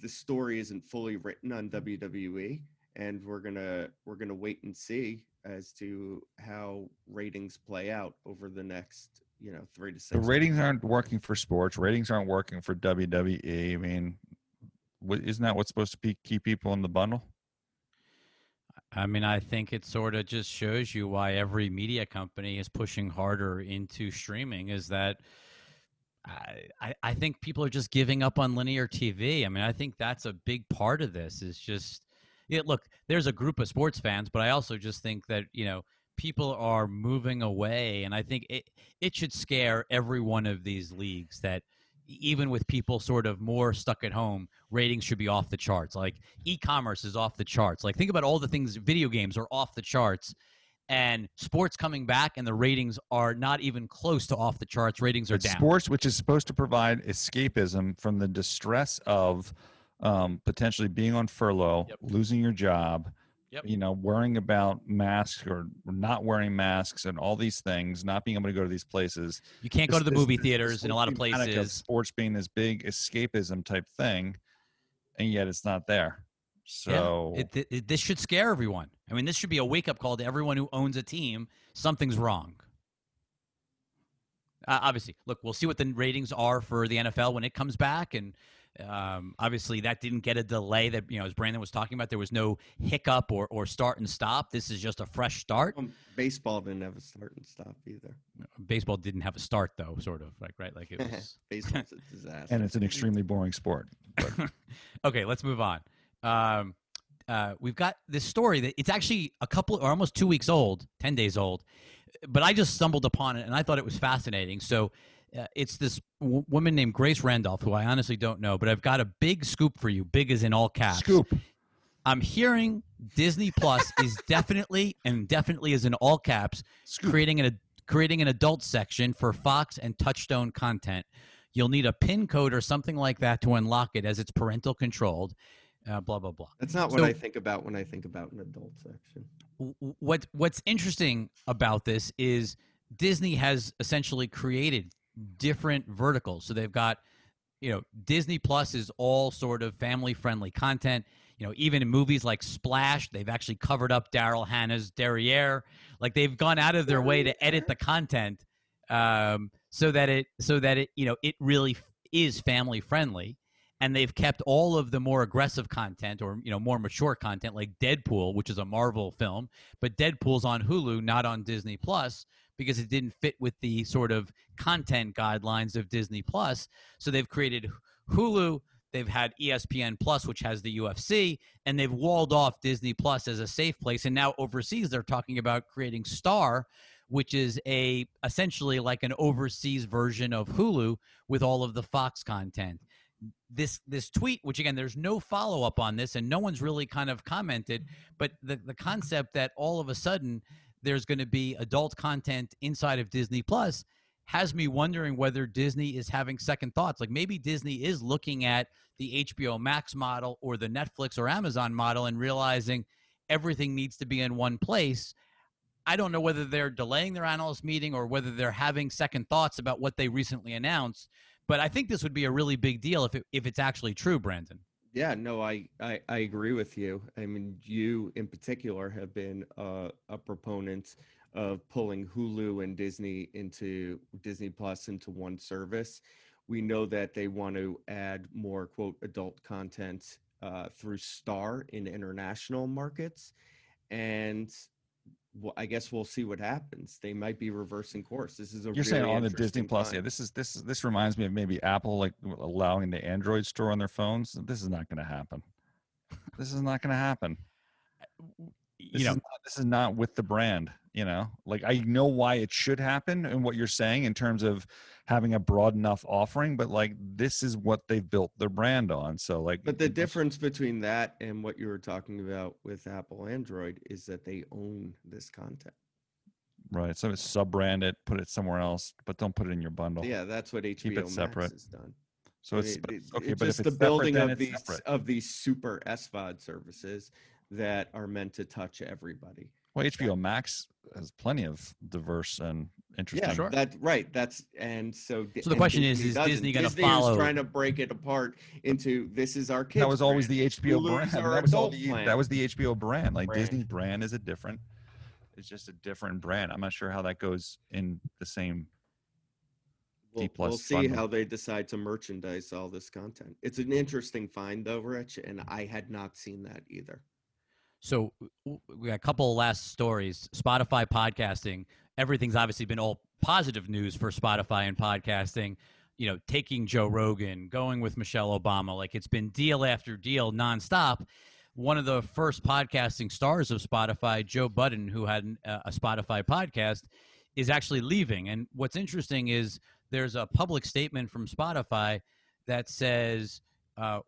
the story isn't fully written on WWE, and we're gonna we're gonna wait and see as to how ratings play out over the next you know three to six. The months. ratings aren't working for sports. Ratings aren't working for WWE. I mean, what, isn't that what's supposed to be, keep people in the bundle? I mean, I think it sort of just shows you why every media company is pushing harder into streaming. Is that I, I, I think people are just giving up on linear TV. I mean, I think that's a big part of this. Is just yeah. Look, there's a group of sports fans, but I also just think that you know people are moving away, and I think it it should scare every one of these leagues that even with people sort of more stuck at home, ratings should be off the charts. Like e-commerce is off the charts. Like think about all the things video games are off the charts and sports coming back and the ratings are not even close to off the charts. Ratings are But down. Sports, which is supposed to provide escapism from the distress of um, potentially being on furlough, Yep. losing your job, Yep. you know, worrying about masks or not wearing masks and all these things, not being able to go to these places. You can't go to the this- movie theaters this in a lot of places. sports being this big escapism type thing, and yet it's not there. So Yeah. It, it, this should scare everyone. I mean, this should be a wake up call to everyone who owns a team. Something's wrong. Uh, obviously, look, we'll see what the ratings are for the NFL when it comes back, and um, obviously that didn't get a delay. That you know, as Brandon was talking about, there was no hiccup or or start and stop. This is just a fresh start. Um, baseball didn't have a start and stop either. Baseball didn't have a start though, sort of like right, like it was. *laughs* Baseball's a disaster. and it's an extremely boring sport. *laughs* Okay, let's move on. Um, uh, we've got this story that it's actually a couple or almost two weeks old, 10 days old, but I just stumbled upon it and I thought it was fascinating. So uh, it's this w- woman named Grace Randolph, who I honestly don't know, but I've got a big scoop for you, big as in all caps. Scoop. I'm hearing Disney Plus is *laughs* definitely and definitely is in all caps Scoop. creating an creating an adult section for Fox and Touchstone content. You'll need a PIN code or something like that to unlock it, as it's parental controlled. Uh, blah blah blah. That's not what I think about when I think about an adult section. What What's interesting about this is Disney has essentially created different verticals. So they've got, you know, Disney Plus is all sort of family friendly content. You know, even in movies like Splash, they've actually covered up Daryl Hannah's derriere. Like they've gone out of their way to edit the content um, so that it so that it you know it really is family friendly. and they've kept all of the more aggressive content or you know more mature content like Deadpool, which is a Marvel film, but Deadpool's on Hulu, not on Disney Plus because it didn't fit with the sort of content guidelines of Disney Plus. So they've created Hulu, they've had ESPN Plus, which has the UFC, and they've walled off Disney Plus as a safe place. And now overseas, they're talking about creating Star, which is a essentially like an overseas version of Hulu with all of the Fox content this this tweet which again there's no follow up on this and no one's really kind of commented but the the concept that all of a sudden there's going to be adult content inside of Disney Plus has me wondering whether Disney is having second thoughts like maybe Disney is looking at the HBO Max model or the Netflix or Amazon model and realizing everything needs to be in one place I don't know whether they're delaying their analyst meeting or whether they're having second thoughts about what they recently announced but I think this would be a really big deal if it, if it's actually true, Brandon. Yeah, no, I, I, I agree with you. I mean, you in particular have been uh, a proponent of pulling Hulu and Disney into Disney Plus into one service. We know that they want to add more quote adult content uh, through Star in international markets, and well, I guess we'll see what happens. They might be reversing course. This is a you're really saying on the Disney interesting Plus. time. Yeah, this is this this reminds me of maybe Apple like allowing the Android store on their phones. This is not going to happen. This is not going to happen. Uh, this You know, is not, this is not with the brand. You know, like I know why it should happen and what you're saying in terms of having a broad enough offering, but like this is what they've built their brand on. So like, But the difference between that and what you were talking about with Apple Android is that they own this content. right? So it's sub brand it, put it somewhere else, but don't put it in your bundle. Yeah, that's what HBO it Max separate. has done. So it's It- but- it- okay, it's but just the building of these separate. of these super SVOD services that are meant to touch everybody. Well, HBO Max has plenty of diverse and interesting. Yeah, Sure. that right. That's and so. So the question is, is doesn't. Disney gonna Disney follow- Is trying to break it apart into this is our kids. that was always brand. the HBO Hulu's brand. That was all adult the, plan. that was the HBO brand. Like Brand. Disney's brand is a different. It's just a different brand. I'm not sure how that goes in the same. We'll, we'll see bundle. how they decide to merchandise all this content. It's an interesting find, though, Rich, and I had not seen that either. So we got a couple last stories. Spotify podcasting. Everything's obviously been all positive news for Spotify and podcasting. You know, taking Joe Rogan, going with Michelle Obama. Like it's been deal after deal nonstop. One of the first podcasting stars of Spotify, Joe Budden, who had uh, a Spotify podcast, is actually leaving. And what's interesting is there's a public statement from Spotify that says uh,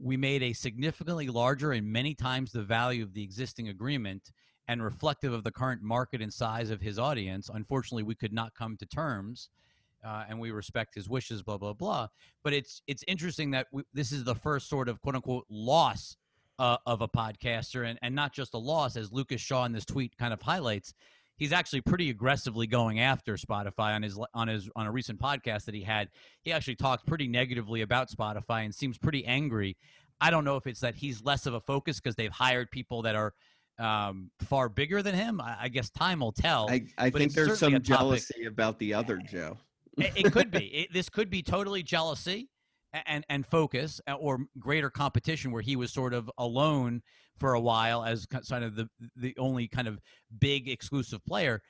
we made a significantly larger and many times the value of the existing agreement and reflective of the current market and size of his audience. Unfortunately, we could not come to terms. Uh, and we respect his wishes, blah blah blah. But it's it's interesting that we, this is the first sort of quote unquote loss uh, of a podcaster, and and not just a loss, as Lucas Shaw in this tweet kind of highlights. He's actually pretty aggressively going after Spotify on his on his on a recent podcast that he had. He actually talked pretty negatively about Spotify and seems pretty angry. I don't know if it's that he's less of a focus because they've hired people that are um, far bigger than him. I, I guess time will tell. I, I but think there's some jealousy about the other Joe. it, it could be. *laughs* It, this could be totally jealousy and and focus uh, or greater competition, where he was sort of alone for a while as kind of the the only kind of big exclusive player.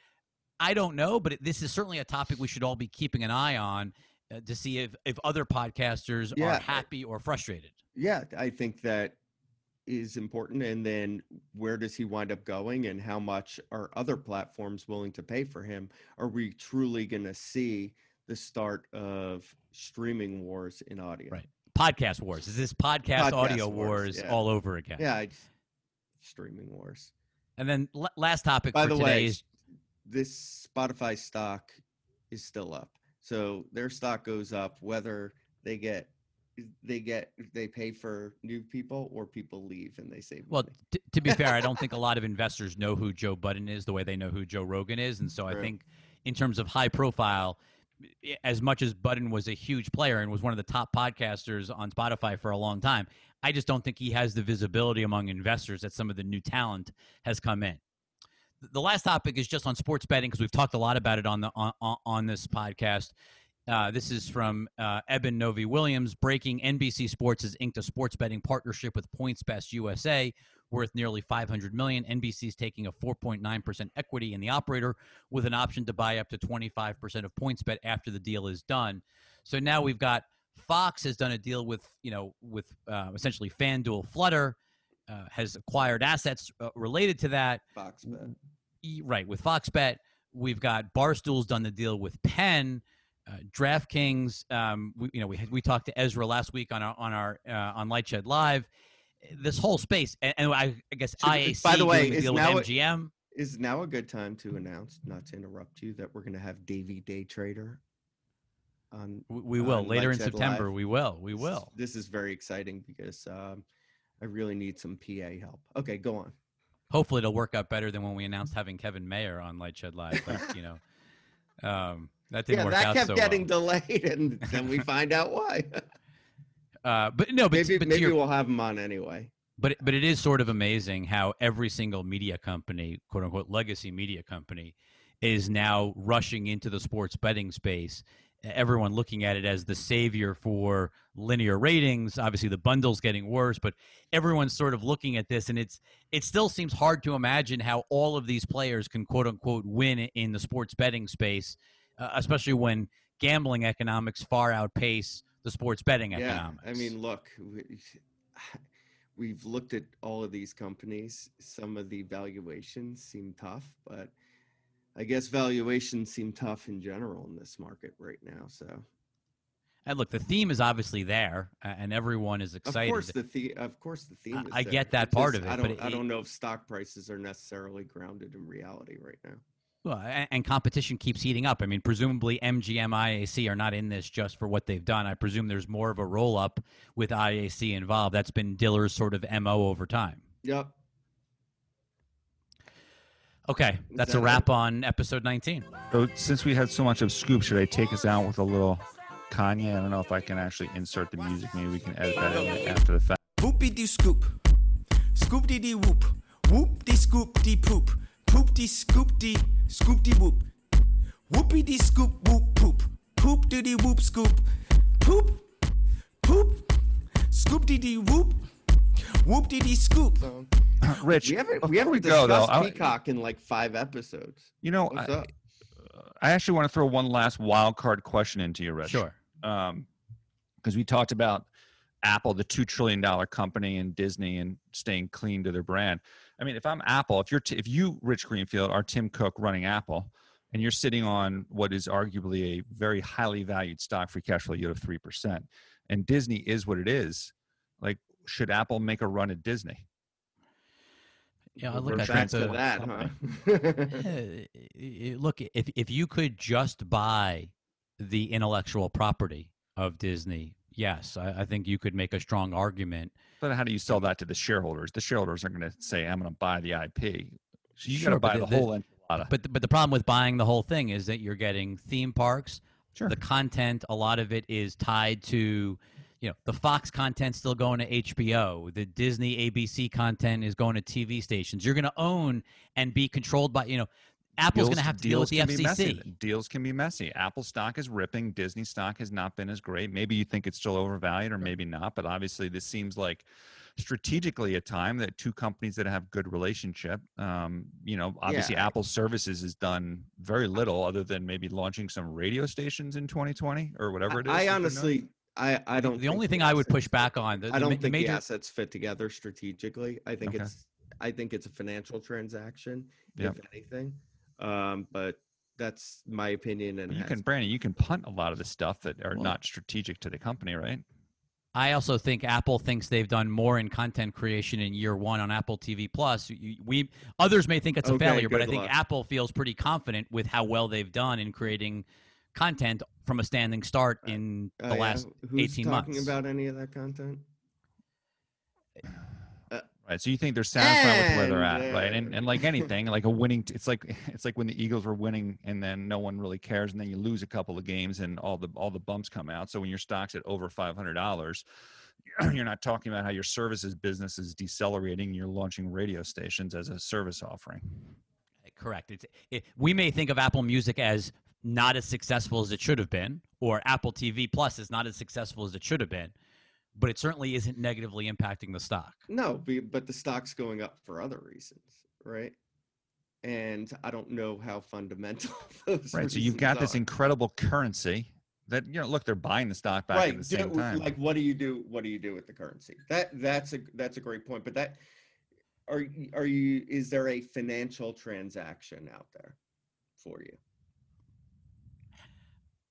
I don't know, but this is certainly a topic we should all be keeping an eye on uh, to see if if other podcasters Yeah. are happy or frustrated. Yeah, I think that is important. And then where does he wind up going and how much are other platforms willing to pay for him? Are we truly going to see the start of streaming wars in audio? Right. Podcast wars. Is this podcast, Podcast audio wars, wars, yeah. all over again? Yeah, I, streaming wars. And then l- last topic By for the today way, is this Spotify stock is still up. So their stock goes up whether they get they get they pay for new people or people leave and they save Well, money. t- to be *laughs* fair, I don't think a lot of investors know who Joe Budden is the way they know who Joe Rogan is, and so I think in terms of high profile, as much as Budden was a huge player and was one of the top podcasters on Spotify for a long time, I just don't think he has the visibility among investors that some of the new talent has come in. The last topic is just on sports betting because we've talked a lot about it on the on, on this podcast. Uh, this is from uh, Eben Novy-Williams. Breaking NBC Sports has inked a sports betting partnership with PointsBet USA worth nearly 500 million. NBC is taking a 4.9% equity in the operator with an option to buy up to 25% of PointsBet after the deal is done. So now we've got Fox has done a deal with you know with uh, essentially FanDuel Flutter. Uh, has acquired assets uh, related to that. Fox bet. Right with Fox Bet. We've got Barstool's done the deal with Penn, uh, DraftKings. Um, we, you know, we had, we talked to Ezra last week on our on our uh, on LightShed Live. This whole space, and, and I, I guess Should- IAC by the way, is deal now MGM. Is now a good time to announce, not to interrupt you, that we're going to have Davey Day Trader on We, we will on later in September. Live. We will. We This is- will. This is very exciting because um, I really need some PA help. Okay, go on. Hopefully, it'll work out better than when we announced having Kevin Mayer on LightShed Live. But you know, *laughs* um, that didn't yeah, work that out kept so getting well. delayed, and then we *laughs* find out why. *laughs* Uh, but no, but, maybe but maybe your we'll have him on anyway. but but it is sort of amazing how every single media company, quote unquote, legacy media company, is now rushing into the sports betting space. Everyone looking at it as the savior for linear ratings. Obviously, the bundle's getting worse, but everyone's sort of looking at this, and it's it still seems hard to imagine how all of these players can quote unquote win in the sports betting space, uh, especially when gambling economics far outpace the sports betting Yeah, economics. I mean, look, we- *sighs* we've looked at all of these companies. Some of the valuations seem tough, but I guess valuations seem tough in general in this market right now. So, And look, the theme is obviously there, and everyone is excited. of course, the, the of course the theme. I- is I get that It's part just of it, I but don't. I it- don't know if stock prices are necessarily grounded in reality right now. Well, and, and competition keeps heating up. I mean, presumably MGM IAC are not in this just for what they've done. I presume there's more of a roll up with IAC involved. That's been Diller's sort of mo over time. Yep. Okay, that's a that wrap on episode 19. So since we had so much of Scoop, should I take us out with a little Kanye? I don't know if I can actually insert the music. Maybe we can edit that in after the fact. Whoopie dee scoop. Scoop dee dee whoop. Whoop dee scoop dee poop. Poop dee scoop dee scoop dee whoop. Whoopie dee scoop whoop poop. Poop dee dee whoop scoop. Poop. Poop. Scoop dee dee whoop. Whoop dee dee scoop. *clears throat* Rich, We haven't. We haven't we go though, discussed I, Peacock in like five episodes. you know, What's I, up? I actually want to throw one last wild card question into you, Rich. Sure. um, because we talked about Apple, the two trillion dollar company, and Disney, and staying clean to their brand. I mean, if I'm Apple, if you're t- if you, Rich Greenfield, are Tim Cook running Apple, and you're sitting on what is arguably a very highly valued stock free cash flow yield of three percent, and Disney is what it is, like should Apple make a run at Disney? Yeah, We're look, at Back think to that, huh? Look if if you could just buy the intellectual property of Disney, yes, I, I think you could make a strong argument. But how do you sell that to the shareholders? The shareholders are going to say, "I'm going to buy the IP." So you got Sure, to buy the- the, the- whole enchilada. But the, but the problem with buying the whole thing is that you're getting theme parks. Sure. The content, a lot of it is tied to, you know, the Fox content still going to HBO. The Disney ABC content is going to TV stations. You're going to own and be controlled by, you know, Apple's going to have to deal with the deals messy. FCC. Deals can be messy. Apple stock is ripping. Disney stock has not been as great. Maybe you think it's still overvalued, or maybe not. But obviously, this seems like strategically a time that two companies that have good relationship. Um, you know, obviously, Yeah. Apple Services has done very little other than maybe launching some radio stations in 2020 or whatever it is. I honestly, I, I don't. The only thing I would push back on, the, I don't ma- think major, the assets fit together strategically. I think Okay. it's, I think it's a financial transaction, Yep. if anything. Um, but that's my opinion. And You has can, Brandon, you can punt a lot of the stuff that are Well- not strategic to the company, right? I also think Apple thinks they've done more in content creation in year one on Apple TV Plus. We others may think it's a Okay, failure, but I think luck. Apple feels pretty confident with how well they've done in creating content from a standing start Uh, in Oh, the yeah? last Who's 18 talking months. Talking about any of that content? *sighs* Right. So you think they're satisfied with where they're And, at, right? And and like anything, like a winning, t- it's like *laughs* it's like when the Eagles were winning, and then no one really cares, and then you lose a couple of games, and all the all the bumps come out. So when your stock's at over five hundred dollars, *clears throat* you're not talking about how your services business is decelerating. You're launching radio stations as a service offering. Correct. It's it, we may think of Apple Music as not as successful as it should have been, or Apple TV Plus is not as successful as it should have been, but it certainly isn't negatively impacting the stock. No, but the stock's going up for other reasons, right? And I don't know how fundamental *laughs* those Right. So you've got this incredible currency that you know. Look, they're buying the stock back right. at the do- same time. Like, what do you do? What do you do with the currency? That that's a that's a great point. But that are are you? Is there a financial transaction out there for you?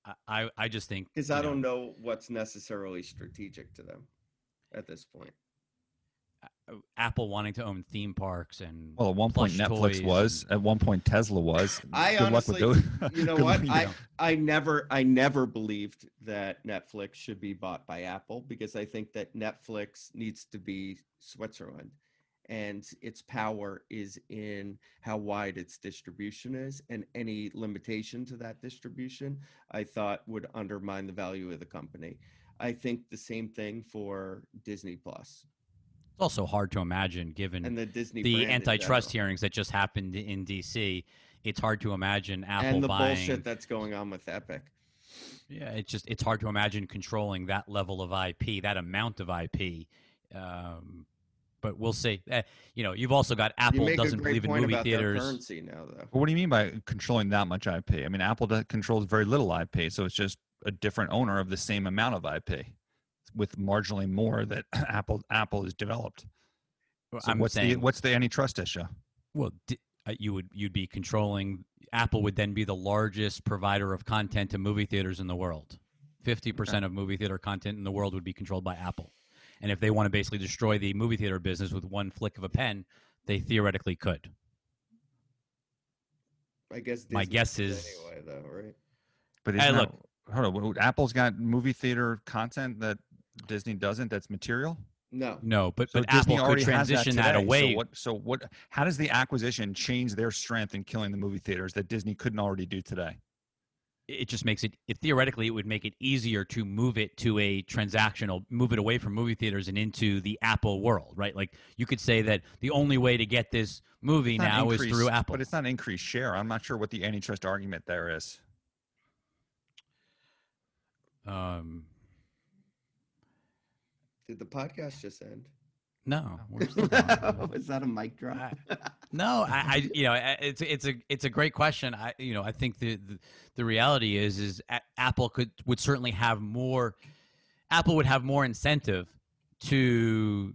I, I, I just think Because I know, don't know what's necessarily strategic to them at this point. Apple wanting to own theme parks and well, at one point Netflix was. and- At one point Tesla was. *laughs* I Good honestly- you *laughs* know what? luck- I know. I never I never believed that Netflix should be bought by Apple because I think that Netflix needs to be Switzerland and its power is in how wide its distribution is and any limitation to that distribution I thought would undermine the value of the company. I think the same thing for Disney Plus It's also hard to imagine, given and the Disney the antitrust hearings that just happened in DC. It's hard to imagine Apple and the buying. bullshit that's going on with Epic. Yeah, it's just it's hard to imagine controlling that level of IP, that amount of IP. Um, but we'll see. Uh, you know, you've also got Apple doesn't believe in movie about their theaters. currency now, though. But what do you mean by controlling that much IP? I mean, Apple does, controls very little IP, so it's just a different owner of the same amount of IP, with marginally more that *clears throat* Apple Apple has developed. So I'm what's saying, the what's the antitrust issue? well, di- uh, you would you'd be controlling. Apple would then be the largest provider of content to movie theaters in the world. Fifty percent of movie theater content in the world would be controlled by Apple. And if they want to basically destroy the movie theater business with one flick of a pen, they theoretically could. I guess My guess is- anyway, though, right? But Hey, isn't look. hold on, Apple's got movie theater content that Disney doesn't. That's material. No, No, but So but Disney Apple could already has transition that, today. away. So what? So what? How does the acquisition change their strength in killing the movie theaters that Disney couldn't already do today? It just makes it, it theoretically it would make it easier to move it to a transactional move it away from movie theaters and into the apple world right like you could say that the only way to get this movie now is through apple But it's not increased share. I'm not sure what the antitrust argument there is. um did the podcast just end? No oh. we're. Was *laughs* that a mic drop? I- *laughs* no I, I you know it's it's a it's a great question i you know i think the the, the reality is is A- apple could would certainly have more apple would have more incentive to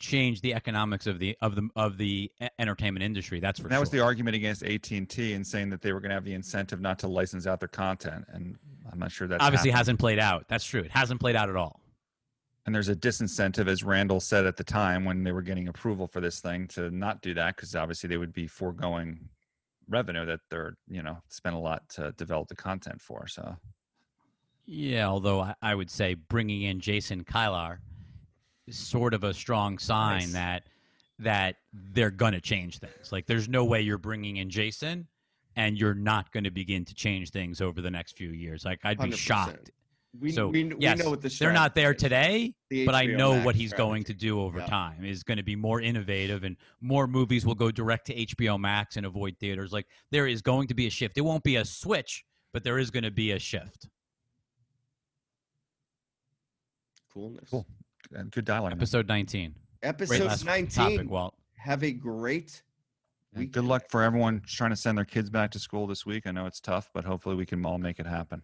change the economics of the of the of the entertainment industry that's for that sure was the argument against AT&T and saying that they were going to have the incentive not to license out their content, and I'm not sure that obviously happened. hasn't played out. That's true. It hasn't played out at all. And there's a disincentive, as Randall said at the time when they were getting approval for this thing, to not do that because obviously they would be foregoing revenue that they're you know spent a lot to develop the content for. So Yeah, although I, I would say bringing in Jason Kilar is sort of a strong sign Nice. that that they're gonna change things. Like, there's no way you're bringing in Jason and you're not going to begin to change things over the next few years. Like, I'd be 100%. shocked. We, so we, we yes, know what the they're not there today, The but I know Max what he's going to do over Yeah. time is going to be more innovative and more movies will go direct to HBO Max and avoid theaters. Like there is going to be a shift. It won't be a switch, but there is going to be a shift. Coolness. Cool. uh, good dialogue. man. Episode 19. Episode 19. topic, Walt. Have a great And week. good luck for everyone trying to send their kids back to school this week. I know it's tough, but hopefully we can all make it happen.